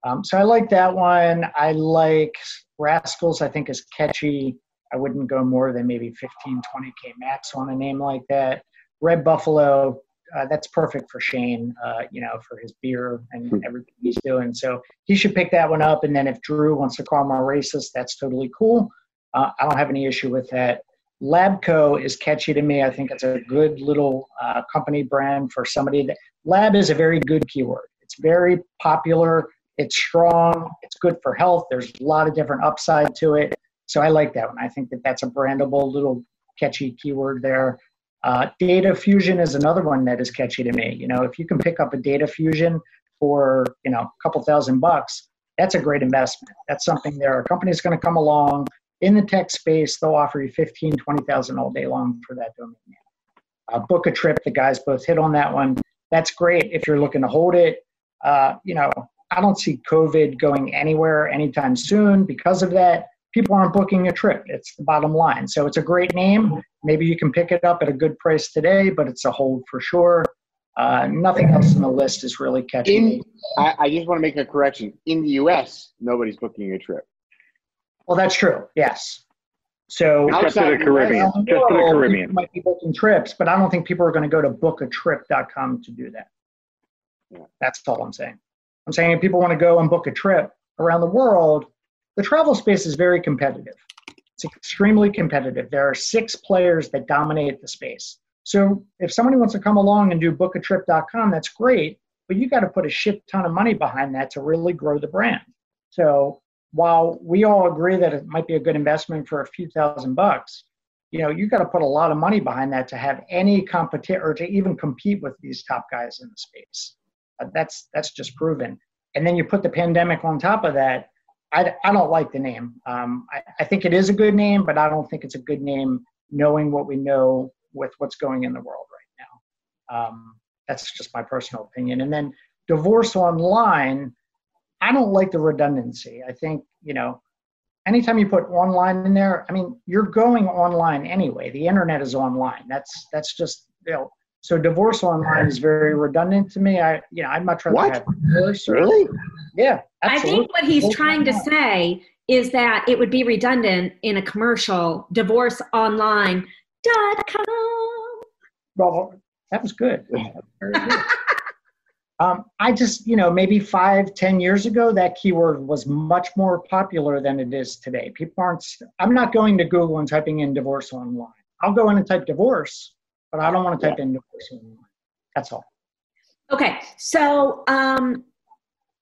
um, so I like that one. I like Rascals. I think is catchy. I wouldn't go more than maybe 15, 20k max on a name like that. Red Buffalo uh, that's perfect for Shane, uh, you know, for his beer and hmm. everything he's doing. So he should pick that one up. And then if Drew wants to call him a racist, that's totally cool. Uh, I don't have any issue with that. Labco is catchy to me. I think it's a good little uh, company brand for somebody that lab is a very good keyword. It's very popular. It's strong. It's good for health. There's a lot of different upside to it. So I like that one. I think that that's a brandable little catchy keyword there. Uh, data fusion is another one that is catchy to me. You know, if you can pick up a data fusion for you know a couple thousand bucks, that's a great investment. That's something there. A company's going to come along in the tech space. They'll offer you 15, 20,000 all day long for that domain name. Uh, book a trip. The guys both hit on that one. That's great if you're looking to hold it. Uh, you know, I don't see COVID going anywhere anytime soon because of that people aren't booking a trip. It's the bottom line. So it's a great name. Maybe you can pick it up at a good price today, but it's a hold for sure. Uh, nothing else in the list is really catching in, me. I, I just want to make a correction. In the U.S., nobody's booking a trip. Well, that's true. Yes. So just to the Caribbean, the just to the Caribbean, might be booking trips, but I don't think people are going to go to bookatrip.com to do that. Yeah. That's all I'm saying. I'm saying if people want to go and book a trip around the world, the travel space is very competitive. It's extremely competitive. There are six players that dominate the space. So if somebody wants to come along and do bookatrip.com, that's great, but you got to put a shit ton of money behind that to really grow the brand. So while we all agree that it might be a good investment for a few thousand bucks, you know, you got to put a lot of money behind that to have any competition or to even compete with these top guys in the space. That's that's just proven. And then you put the pandemic on top of that, I, I don't like the name. Um, I, I think it is a good name, but I don't think it's a good name knowing what we know with what's going in the world right now. Um, that's just my personal opinion. And then divorce online, I don't like the redundancy. I think, you know, anytime you put online in there, I mean, you're going online anyway. The internet is online. That's that's just you know. So divorce online is very redundant to me. I you know I'd much rather What? have Really? Yeah, I think what he's Both trying to say is that it would be redundant in a commercial divorceonline.com. Well, that was good. That was good. um, I just, you know, maybe five, ten years ago, that keyword was much more popular than it is today. People aren't. I'm not going to Google and typing in divorce online. I'll go in and type divorce, but I don't want to type in divorce online. That's all. Okay, so um,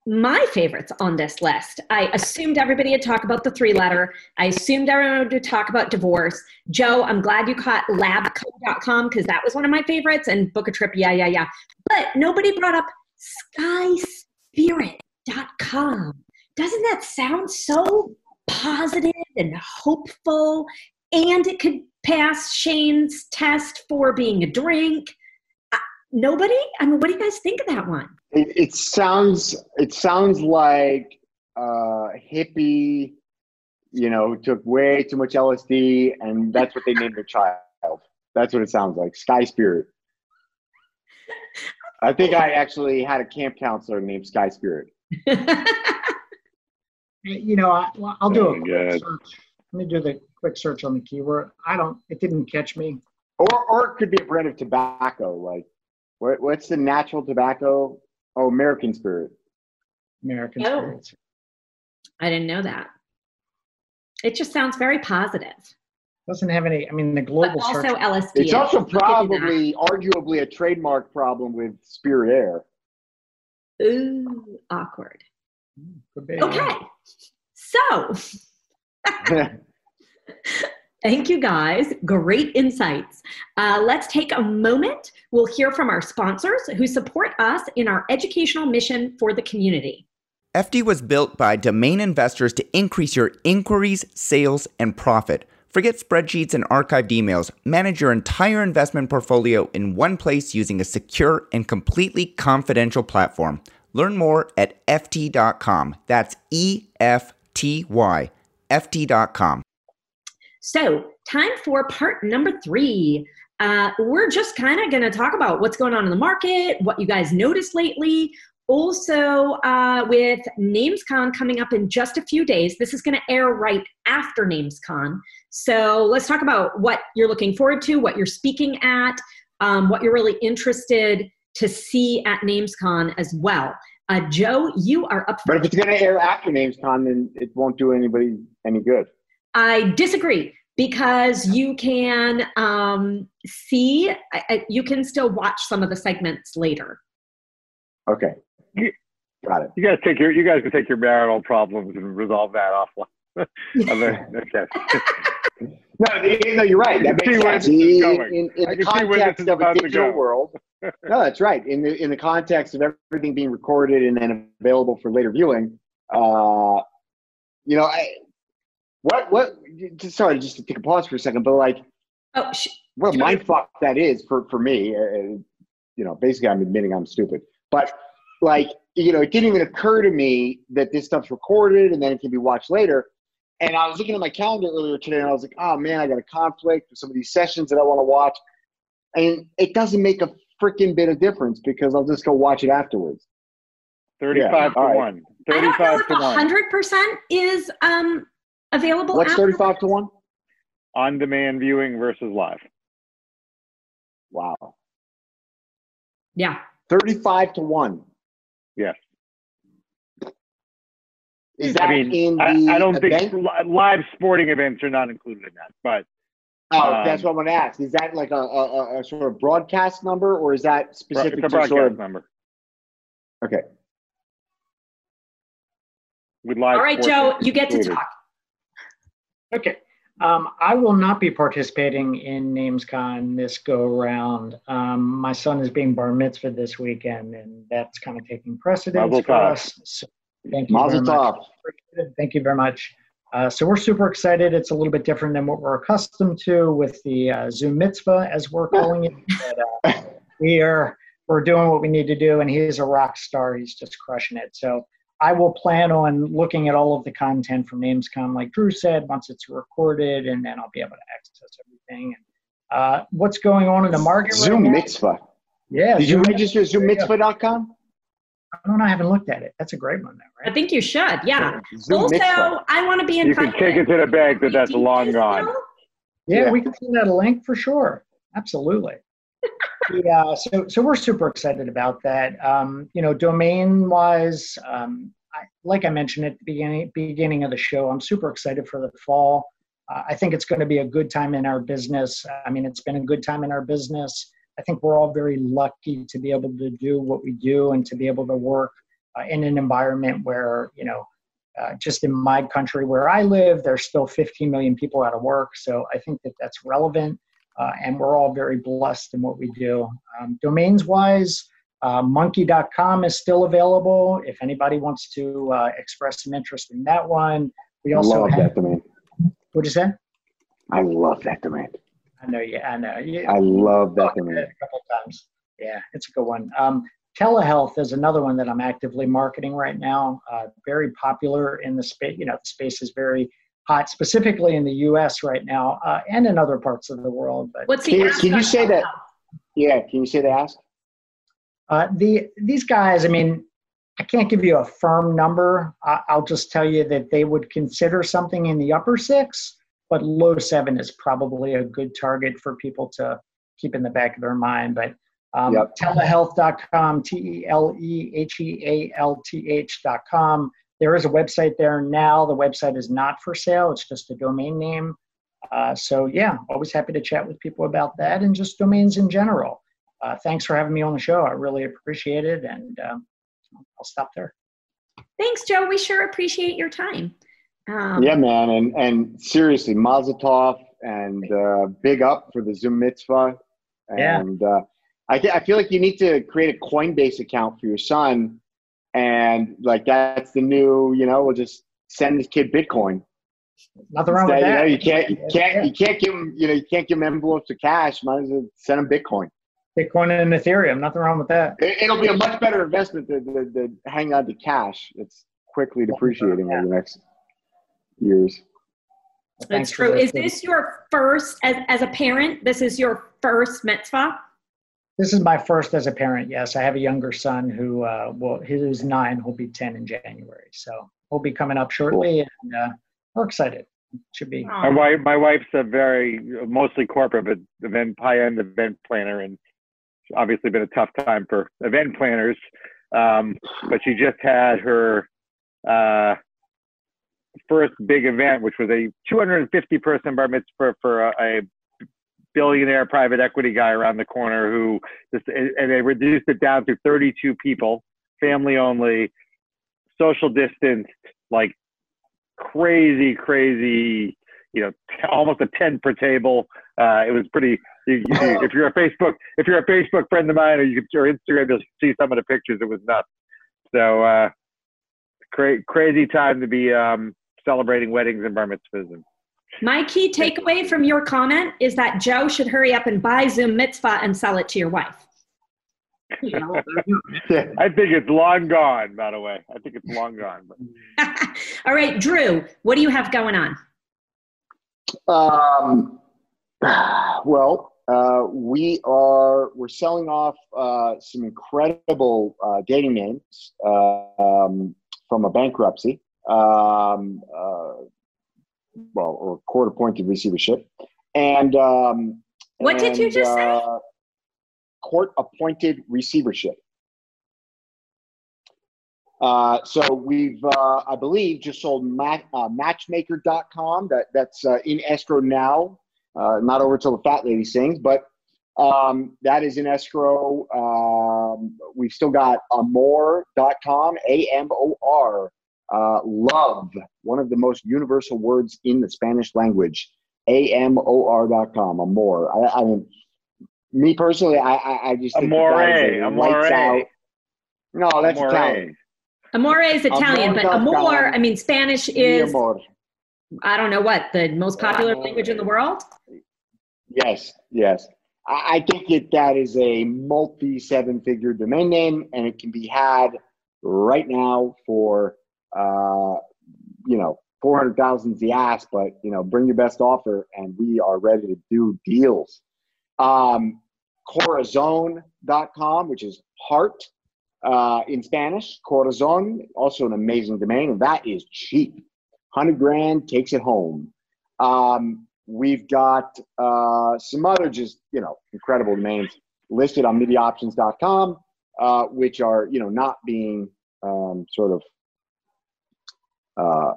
my favorites on this list. I assumed everybody would talk about the three letter. I assumed everyone would talk about divorce. Joe, I'm glad you caught labco.com because that was one of my favorites and book a trip. Yeah, yeah, yeah. But nobody brought up skyspirit.com. Doesn't that sound so positive and hopeful? And it could pass Shane's test for being a drink. Nobody? I mean, what do you guys think of that one? It, it sounds it sounds like uh, hippie, you know, took way too much LSD, and that's what they named their child. That's what it sounds like. Sky Spirit. I think I actually had a camp counselor named Sky Spirit. You know, I, i'll do Oh a quick God. search. Let me do the quick search on the keyword. I don't. It didn't catch me. Or or it could be a brand of tobacco. Like what what's the natural tobacco? Oh, American Spirit. American Oh. spirits. I didn't know that. It just sounds very positive. Doesn't have any. I mean, the global. But also search. LSD. It's also I'll give you that. probably arguably a trademark problem with Spirit Air. Ooh, awkward. Hmm, could be. Okay. So thank you guys. Great insights. Uh, let's take a moment. We'll hear from our sponsors who support us in our educational mission for the community. Efty was built by domain investors to increase your inquiries, sales, and profit. Forget spreadsheets and archived emails. Manage your entire investment portfolio in one place using a secure and completely confidential platform. Learn more at Efty.com. That's E F T Y. Efty.com. So, time for part number three. Uh, we're just kind of going to talk about what's going on in the market, what you guys noticed lately. Also, uh, with NamesCon coming up in just a few days, this is going to air right after NamesCon. So, let's talk about what you're looking forward to, what you're speaking at, um, what you're really interested to see at NamesCon as well. Uh, Joe, you are up But if it's going to air after NamesCon, then it won't do anybody any good. I disagree because you can um, see, I, I, you can still watch some of the segments later. Okay. You- Got it. You guys take your you guys can take your marital problems and resolve that offline. Okay. No, you- no, you're right. That makes sense. In, in, in the can see where this context of a digital world, no, that's right. In the in the context of everything being recorded and then available for later viewing, uh, you know, I, what what? Just, sorry, just to take a pause for a second, but like, Oh, sh- what Sure. mind fuck that is for for me. Uh, you know, basically, I'm admitting I'm stupid, but like, you know, it didn't even occur to me that this stuff's recorded and then it can be watched later. And I was looking at my calendar earlier today, and I was like, "Oh man, I got a conflict with some of these sessions that I want to watch," and it doesn't make a freaking bit of difference because I'll just go watch it afterwards. Thirty-five to all right. one. I don't know Thirty-five if to one. hundred percent is um, available. What's after- thirty-five to one? On-demand viewing versus live. Wow, Yeah, thirty-five to one. Yes. Is that I mean, in the I don't event? think live sporting events are not included in that, but Oh, Um, that's what I'm going to ask. Is that like a, a, a- a sort of broadcast number, or is that it's specific a to broadcast sort of? number Okay. with live. all right, Joe, you get to talk. Okay. Um, I will not be participating in NamesCon this go around. Um, my son is being bar mitzvah this weekend, and that's kind of taking precedence Mazel for tov. us. So thank you very Mazel much. Thank you very much. Uh, so we're super excited. It's a little bit different than what we're accustomed to with the uh, Zoom mitzvah, as we're calling it. But, uh, we are we're doing what we need to do, and he's a rock star. He's just crushing it. So I will plan on looking at all of the content from NamesCon, like Drew said, once it's recorded, and then I'll be able to access everything. And uh, what's going on in the market? Zoom right now? mitzvah. Yeah. Did you Zoom register at zoommitzvah.com? I don't know. I haven't looked at it. That's a great one, though, I think you should. Yeah. Zoom Also, mitzvah. I want to be in You can contact. take it to the bank that that's long gone. Yeah, Yeah. we can send out a link for sure. Absolutely. Yeah, so so we're super excited about that. Um, you know, domain wise, um, I, like I mentioned at the beginning beginning of the show, I'm super excited for the fall. Uh, I think it's going to be a good time in our business. I mean, it's been a good time in our business. I think we're all very lucky to be able to do what we do and to be able to work uh, in an environment where you know uh, just in my country where I live, there's still 15 million people out of work. So I think that that's relevant, uh, and we're all very blessed in what we do. Um, domains wise, uh, monkey.com is still available. If anybody wants to uh, express some interest in that one, we also love have. that domain. What'd you say? I love that domain. I know you. I know you. I love that domain. a couple of times. Yeah, it's a good one. Um, telehealth is another one that I'm actively marketing right now. Uh, very popular in the space. You know, the space is very hot, specifically in the U.S. right now uh, and in other parts of the world. But What's the Can you- ask can you say that- telehealth? Yeah, can you say the ask? uh, the these guys, I mean, I can't give you a firm number. I, I'll just tell you that they would consider something in the upper six, but low seven is probably a good target for people to keep in the back of their mind. But um, Yep. telehealth.com, T E L E H E A L T H.com. There is a website there now. The website is not for sale, it's just a domain name. Uh, so, yeah, always happy to chat with people about that and just domains in general. Uh, thanks for having me on the show. I really appreciate it. And um, I'll stop there. Thanks, Joe. We sure appreciate your time. Um, yeah, man, and and seriously, Mazel Tov, and uh, big up for the Zoom Mitzvah. Yeah. And uh, I th- I feel like you need to create a Coinbase account for your son, and like that's the new, you know, we'll just send this kid Bitcoin. Nothing wrong with that. You, know, you can't, you can't, you can't give him, you know, you can't give him envelopes of cash. Might as well send him Bitcoin. Bitcoin and Ethereum. Nothing wrong with that. It, it'll be a much better investment than, than, than hang on to cash. It's quickly depreciating over the next years. That's true. Is this your first, as, as a parent, this is your first mitzvah? This is my first as a parent. Yes, I have a younger son who uh, will who's nine. He'll be ten in January, so he'll be coming up shortly, and uh, we're excited. Should be. My wife, my wife's a very mostly corporate, but event high end event planner, and it's obviously been a tough time for event planners. Um, but she just had her uh, first big event, which was a 250 person bar mitzvah for a, a billionaire private equity guy around the corner who just and they reduced it down to 32 people, family only, social distanced, like crazy, crazy, you know, t- almost a 10 per table. Uh, it was pretty, you, you, if you're a Facebook, if you're a Facebook friend of mine or you or Instagram, you'll see some of the pictures. It was nuts. So, uh, cra- crazy time to be, um, celebrating weddings and bar mitzvahs. And My key takeaway from your comment is that Joe should hurry up and buy Zoom mitzvah and sell it to your wife. You know, I think it's long gone, by the way. I think it's long gone. But All right, Drew, what do you have going on? Um, well, uh, we are we're selling off uh, some incredible uh, dating names uh, um, from a bankruptcy, um, uh, well, or court-appointed receivership, and um, What did you and, just say? uh, Court-appointed receivership. Uh, so we've, uh, I believe, just sold ma- uh, Matchmaker.com. That that's uh, in escrow now. Uh, not over till the fat lady sings, but um, that is in escrow. Um, we've still got Amor.com. A M O R. Uh, love, one of the most universal words in the Spanish language. A M O R.com. Amor. I, I mean, me personally, I I, I just think that Amore, that is a lights amore. out. No, that's Amore. Italian. Amore is Italian, but amor, I mean, Spanish is amor. I don't know what the most popular language in the world. Yes, yes. I, I think that that is a multi seven figure domain name, and it can be had right now for uh, you know four hundred thousand the ass, but you know bring your best offer, and we are ready to do deals. Um, Corazon.com, which is heart uh, in Spanish. Corazon, also an amazing domain, and that is cheap. 100 grand takes it home. Um, we've got uh, some other just, you know, incredible domains listed on mediaoptions.com, uh, which are, you know, not being um, sort of uh,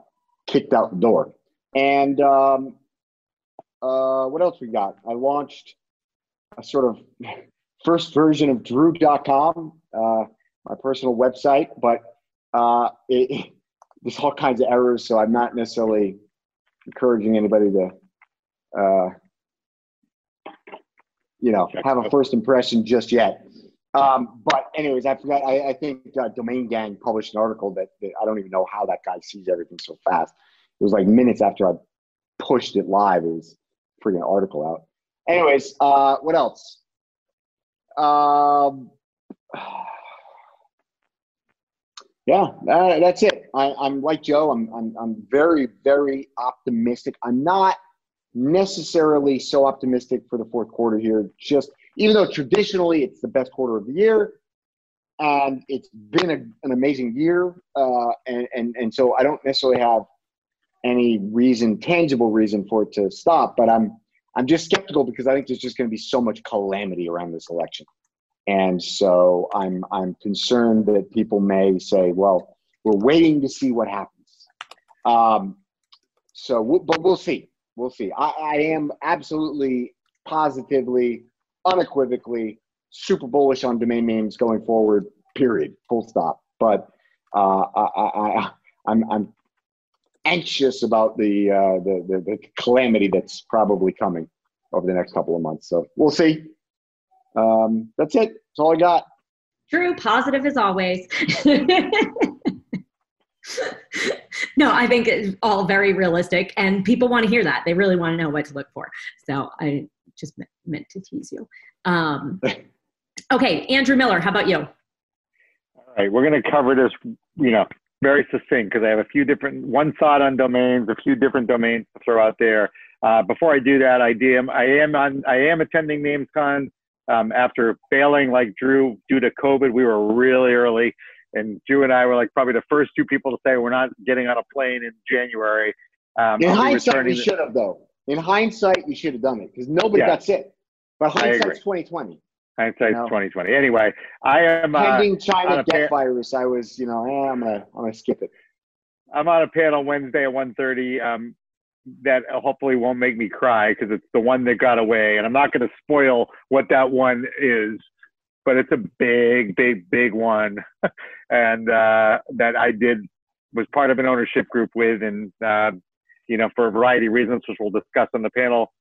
kicked out the door. And um, uh, what else we got? I launched a sort of first version of drew.com, uh, my personal website, but uh, it, there's all kinds of errors, so I'm not necessarily encouraging anybody to, uh, you know, have a first impression just yet. Um, but anyways, I forgot. I, I think uh, Domain Gang published an article that, that, I don't even know how that guy sees everything so fast. It was like minutes after I pushed it live. It was freaking article out. Anyways, uh, what else? Um, yeah, uh, that's it. I, am like Joe. I'm, I'm, I'm very, very optimistic. I'm not necessarily so optimistic for the fourth quarter here. Just even though traditionally it's the best quarter of the year, and it's been a, an amazing year, uh, and, and and so I don't necessarily have any reason, tangible reason for it to stop. But I'm I'm just skeptical because I think there's just going to be so much calamity around this election. And so I'm, I'm concerned that people may say, well, we're waiting to see what happens. Um, so, but we'll see. We'll see. I, I am absolutely, positively, unequivocally super bullish on domain names going forward, period, full stop. But uh, I, I, I'm, I'm anxious about the, uh, the, the, the calamity that's probably coming over the next couple of months. So we'll see. Um, that's it. That's all I got. True, positive as always. no, I think it's all very realistic, and people want to hear that. They really want to know what to look for. So I just meant to tease you. Um, okay, Andrew Miller, how about you? All right, we're going to cover this, you know, very succinct because I have a few different one thought on domains, a few different domains to throw out there. Uh, before I do that, I am I am on I am attending NamesCon um, after failing like Drew due to COVID. We were really early, and Drew and I were like probably the first two people to say we're not getting on a plane in January. Um, in hindsight, we should have though. In hindsight, you should have done it because nobody yeah. got sick. But hindsight's twenty twenty. Hindsight's twenty twenty. Anyway, I am uh, pending uh, China death virus. I was, you know, eh, I'm gonna, I'm gonna skip it. I'm on a panel Wednesday at 1:30 um, that hopefully won't make me cry because it's the one that got away, and I'm not going to spoil what that one is, but it's a big, big, big one, and uh, that I did was part of an ownership group with, and uh, you know, for a variety of reasons, which we'll discuss on the panel,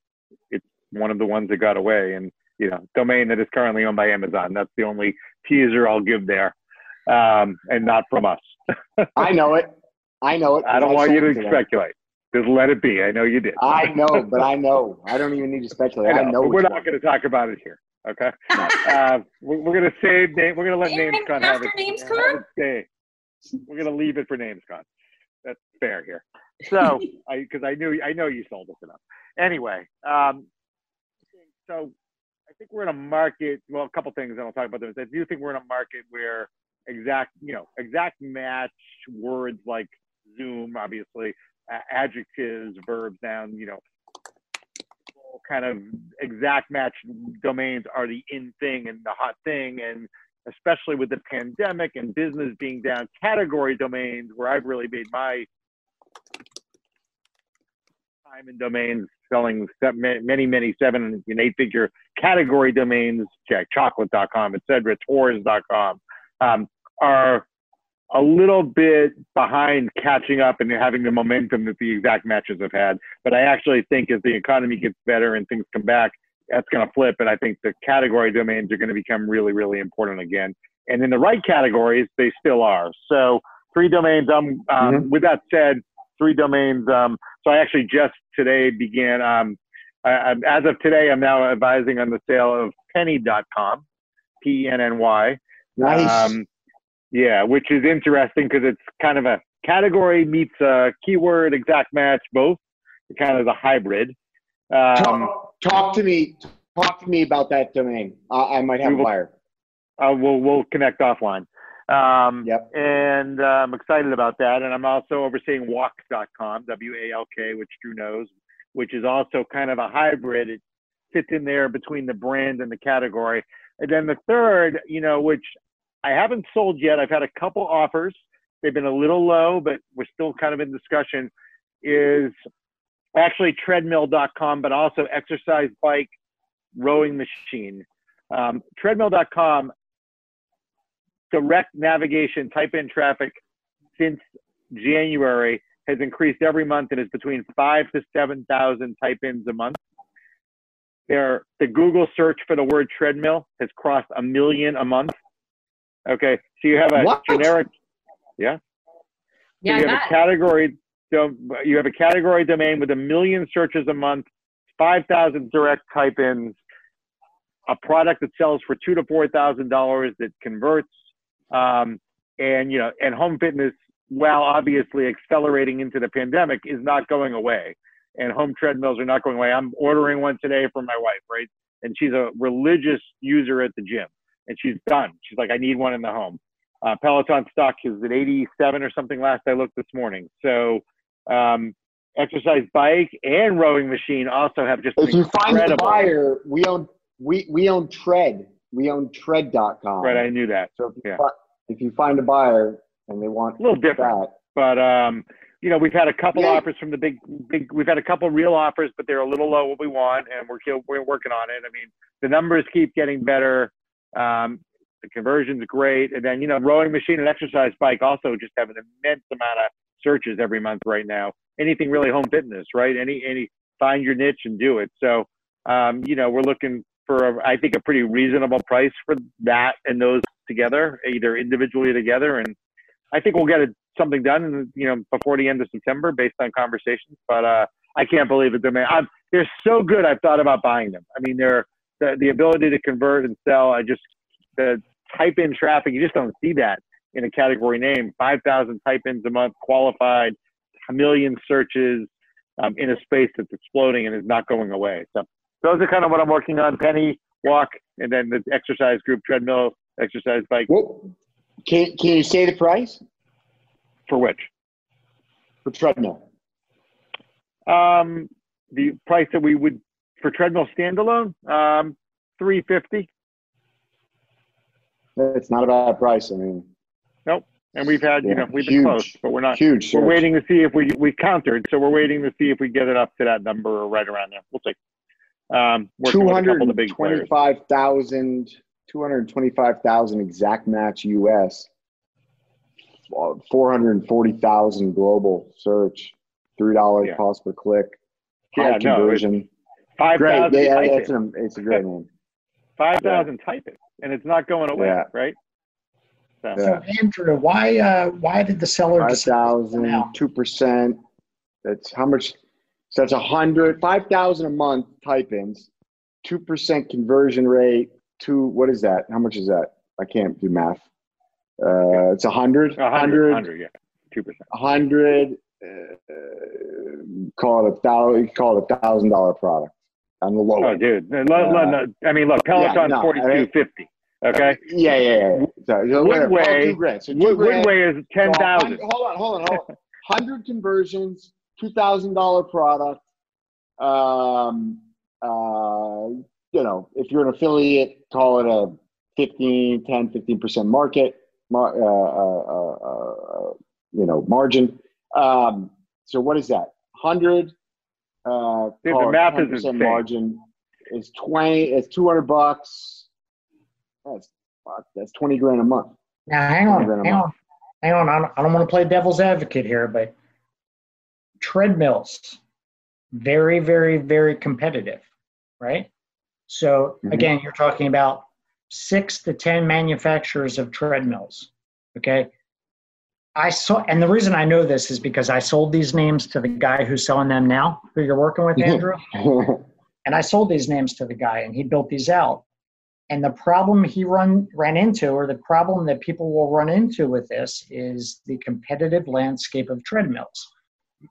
it's one of the ones that got away, and you know, domain that is currently owned by Amazon. That's the only teaser I'll give there, um, and not from us. I know it. I know it. I don't I want you to speculate. Just let it be. I know you did. I know, but I know. I don't even need to speculate. I know. I know we're not going to talk about it here. Okay. uh, we're, we're going to save name. We're going to let NamesCon have it. NamesCon. Stay. We're going to leave it for NamesCon. That's fair here. So, I because I knew I know you sold us enough. Anyway, um, so I think we're in a market. Well, a couple things, and I'll talk about them. I do think we're in a market where exact, you know, exact match words like Zoom, obviously, adjectives, verbs, noun, you know, kind of exact match domains are the in thing and the hot thing. And especially with the pandemic and business being down, category domains where I've really made my time in domains selling many, many seven and eight figure category domains, jackchocolate.com, et cetera, tours.com, um, are a little bit behind catching up and having the momentum that the exact matches have had. But I actually think as the economy gets better and things come back, that's going to flip. And I think the category domains are going to become really, really important again. And in the right categories, they still are. So three domains. Um, um mm-hmm. with that said, three domains. Um, so I actually just today began. Um, I, as of today, I'm now advising on the sale of Penny.com, P E N N Y. Nice. Um, yeah, which is interesting because it's kind of a category meets a keyword exact match, both. It kind of a hybrid. Um, talk, talk to me. Talk to me about that domain. I, I might have a buyer. uh, we'll we'll connect offline. Um, Yep. And uh, I'm excited about that. And I'm also overseeing Walk.com, W A L K, which Drew knows, which is also kind of a hybrid. It fits in there between the brand and the category. And then the third, you know, which I haven't sold yet. I've had a couple offers. They've been a little low, but we're still kind of in discussion. Is actually treadmill.com, but also exercise bike rowing machine. Um, treadmill.com direct navigation type in traffic since January has increased every month and is between five to seven thousand type ins a month. There, the Google search for the word treadmill has crossed a million a month. Okay, so you have a What? generic. Yeah, so I you have bet. a category. So you have a category domain with a million searches a month, five thousand direct type ins, a product that sells for two to four thousand dollars that converts, um, and you know, and home fitness, while obviously accelerating into the pandemic, is not going away. And home treadmills are not going away. I'm ordering one today for my wife, right? And she's a religious user at the gym, and she's done. She's like, I need one in the home. Uh, Peloton stock is at 87 or something last I looked this morning. So, um, exercise bike and rowing machine also have just If you find a buyer, we own we we own Tread. We own Tread.com. Right, I knew that. So if you, Yeah. fi- if you find a buyer and they want A little different. that, But um, you know, we've had a couple Yeah. offers from the big, big. We've had a couple real offers, but they're a little low what we want, and we're we're working on it. I mean, the numbers keep getting better. Um, the conversion's great, and then you know, rowing machine and exercise bike also just have an immense amount of searches every month right now. Anything really home fitness, right? Any any find your niche and do it. So um, you know, we're looking for a, I think a pretty reasonable price for that and those together, either individually together, and I think we'll get it, something done, you know, before the end of September, based on conversations. But uh, I can't believe it. They're, I'm, they're so good. I've thought about buying them. I mean, they're the, the ability to convert and sell. I just the type in traffic. You just don't see that in a category name. Five thousand type ins a month, qualified, a million searches um, in a space that's exploding and is not going away. So those are kind of what I'm working on. Penny walk, and then the exercise group, treadmill, exercise bike. well, can can you say the price For which? for treadmill? Um, the price that we would for treadmill standalone, um, three fifty, It's not a bad price. I mean, nope. and we've had you know we've been close, but we're not. huge. We're search. waiting to see if we we countered, so we're waiting to see if we get it up to that number or right around there. We'll see. Um, working with a couple of the big players. 225,000 225,000 exact match US. uh, 440,000 global search. $3 Yeah. cost per click. High Yeah, no, conversion. Five great. Yeah, type it. it's, an, it's a great one. Five thousand type it, and it's not going away, Yeah. right? So, Yeah. So Andrew, why uh, why did the seller Five decide? thousand, now. two percent. That's how much? So that's a hundred, five thousand a month type-ins, two percent conversion rate. Two, what is that? How much is that? I can't do math. Uh, it's a hundred, a hundred, hundred, hundred, yeah, two percent. a hundred. Uh, call it a thousand. Call it a thousand dollar product on the low. Oh, end. dude, no, no, Uh, no, I mean, look, yeah, Peloton I mean- Okay, Yeah, yeah, yeah. So, so Woodway- two grand. So two Wood, grand. Is ten So, Hold on, hold on, hold on. Hundred conversions, two thousand dollar product. Um, uh, you know, if you're an affiliate, call it a 15, 10, 15 percent market, mar- uh, uh, uh, uh, you know, margin. Um, so what is that? Hundred. Uh, Dude, the call it math is 10% insane. margin. is twenty. It's two hundred bucks. That's that's twenty grand a month. Now, hang on, hang on, hang on. I don't, I don't want to play devil's advocate here, but treadmills, very, very, very competitive, right? So Mhm. again, you're talking about six to ten manufacturers of treadmills. Okay, I saw, and the reason I know this is because I sold these names to the guy who's selling them now, who you're working with, Andrew. and I sold these names to the guy, and he built these out. And the problem he run ran into, or the problem that people will run into with this, is the competitive landscape of treadmills.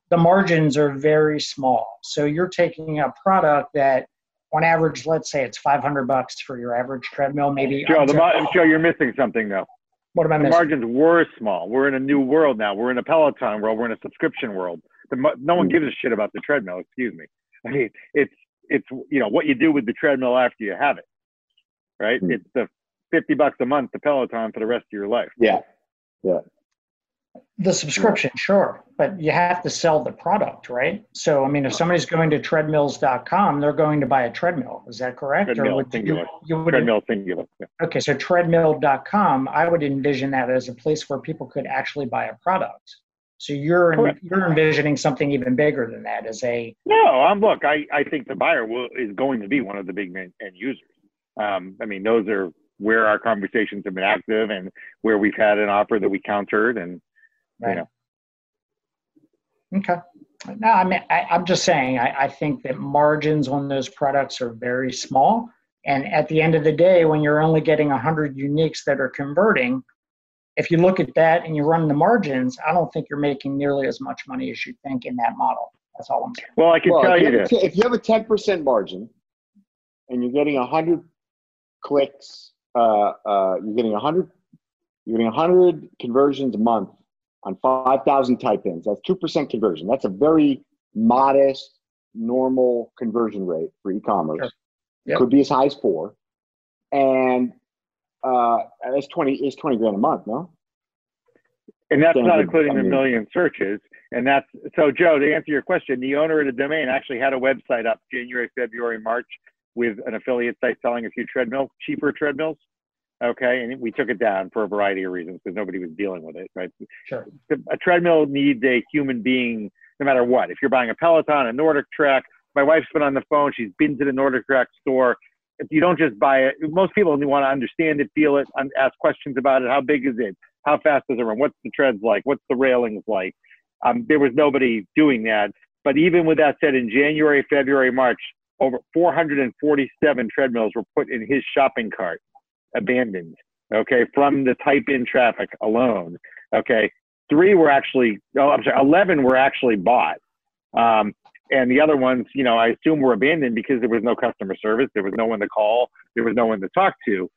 The margins are very small, so you're taking a product that, on average, let's say it's 500 bucks for your average treadmill, maybe. Joe, the, Joe, you're missing something though. What am I the missing? margins were small. We're in a new world now. We're in a Peloton world. We're in a subscription world. The, no one gives a shit about the treadmill. Excuse me. I mean, it's it's you know what you do with the treadmill after you have it, right? Mm. It's the fifty bucks a month the Peloton for the rest of your life. Yeah, yeah. The subscription, sure, but you have to sell the product, right? So, I mean, if somebody's going to treadmills.com, they're going to buy a treadmill. Is that correct? Treadmill, would singular. You, you would, Treadmill singular. Yeah. Okay, so treadmill.com, I would envision that as a place where people could actually buy a product. So you're Correct. you're envisioning something even bigger than that as a No, I'm look. I, I think the buyer will is going to be one of the big main end users. Um, I mean, those are where our conversations have been active and where we've had an offer that we countered and you know Okay. No, I mean, I, I'm just saying, I, I think that margins on those products are very small. And at the end of the day, when you're only getting 100 uniques that are converting, if you look at that and you run the margins, I don't think you're making nearly as much money as you think in that model. That's all I'm saying. Well, I can Well, tell you you, this. if you have a ten percent margin, and you're getting hundred clicks, uh, uh, you're getting hundred, you're getting hundred conversions a month on five thousand type-ins. That's two percent conversion. That's a very modest, normal conversion rate for e-commerce. Sure. Yep. Could be as high as four, and uh, that's twenty. Is twenty grand a month? No. And that's not including I the million searches. And that's so, Joe, to answer your question, the owner of the domain actually had a website up January, February, March with an affiliate site selling a few treadmills, cheaper treadmills. Okay. And we took it down for a variety of reasons because nobody was dealing with it, right? Sure. a treadmill needs a human being no matter what. If you're buying a Peloton, a NordicTrack, my wife's been on the phone. She's been to the NordicTrack store. If you don't just buy it, most people want to understand it, feel it, ask questions about it. How big is it? How fast does it run? What's the treads like? What's the railings like? Um, there was nobody doing that. But even with that said, in January, February, March, over 447 treadmills were put in his shopping cart, abandoned. Okay, from the type-in traffic alone. Okay, three were actually, oh, I'm sorry, 11 were actually bought. Um, and the other ones, you know, I assume were abandoned because there was no customer service. There was no one to call. There was no one to talk to.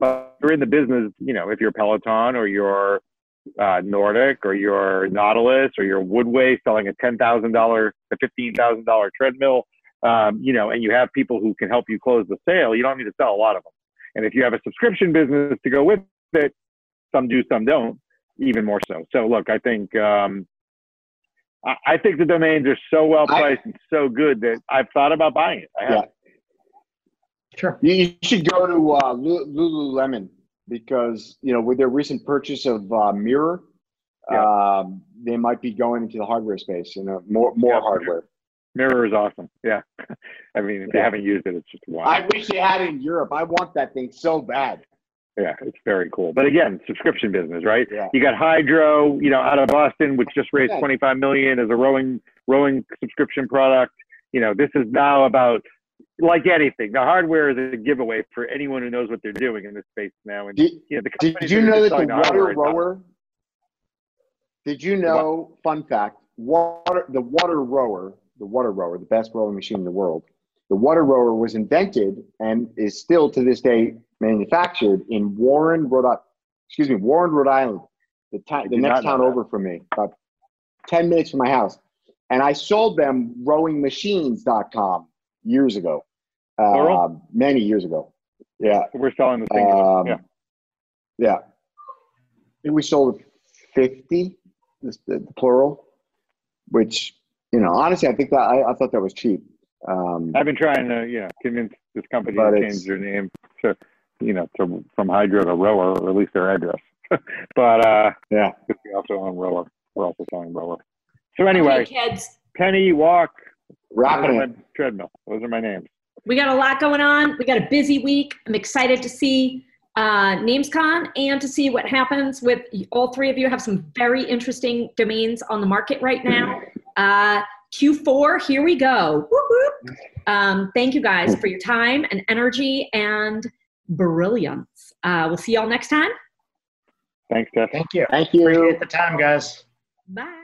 But you're in the business, you know, if you're Peloton or you're uh, Nordic or you're Nautilus or you're Woodway selling a $10,000 to $15,000 treadmill, um, you know, and you have people who can help you close the sale, you don't need to sell a lot of them. And if you have a subscription business to go with it, some do, some don't even more so. So look, I think um, I, I think the domains are so well I- priced and so good that I've thought about buying it. I. Yeah. Sure. You, you should go to uh, Lululemon because you know with their recent purchase of uh, Mirror, Yeah. um, they might be going into the hardware space. You know, more more Yeah, for hardware. Mirror is awesome. Yeah. I mean, if you haven't used it, it's just wow. I wish they had it in Europe. I want that thing so bad. yeah, it's very cool. But again, subscription business, right? Yeah. You got Hydrow, you know, out of Boston, which just raised Yeah. 25 million as a rowing rowing subscription product. You know, this is now about like anything. The hardware is a giveaway for anyone who knows what they're doing in this space now. And Did, you know, the did you know that the WaterRower? Did you know? Fun fact: water, the WaterRower, the WaterRower, the best rowing machine in the world. The WaterRower was invented and is still to this day manufactured in Warren, Rhode Island. Excuse me, Warren, Rhode Island, the, the next town over from me, about ten minutes from my house. And I sold them rowingmachines.com years ago, uh, many years ago. Yeah, We're selling the singular. um, yeah. yeah. I think we sold 50, the, the plural, which, you know, honestly, I think that I, I thought that was cheap. Um, I've been trying to, you know, convince this company to change their name to, you know, to from Hydrow to Rower, or at least their address. but uh, yeah. we also own Rower. We're also selling Rower. So anyway, Okay, kids, Penny Walk, Wrapping it. treadmill. Those are my names. we got a lot going on. We got a busy week. I'm excited to see uh, NamesCon and to see what happens with all three of you. Have some very interesting domains on the market right now. Uh, Q4, here we go. Whoop, whoop. Um, thank you guys for your time and energy and brilliance. Uh, we'll see y'all next time. Thanks, Jeff. Thank you. Thank you. Appreciate the time, guys. Bye.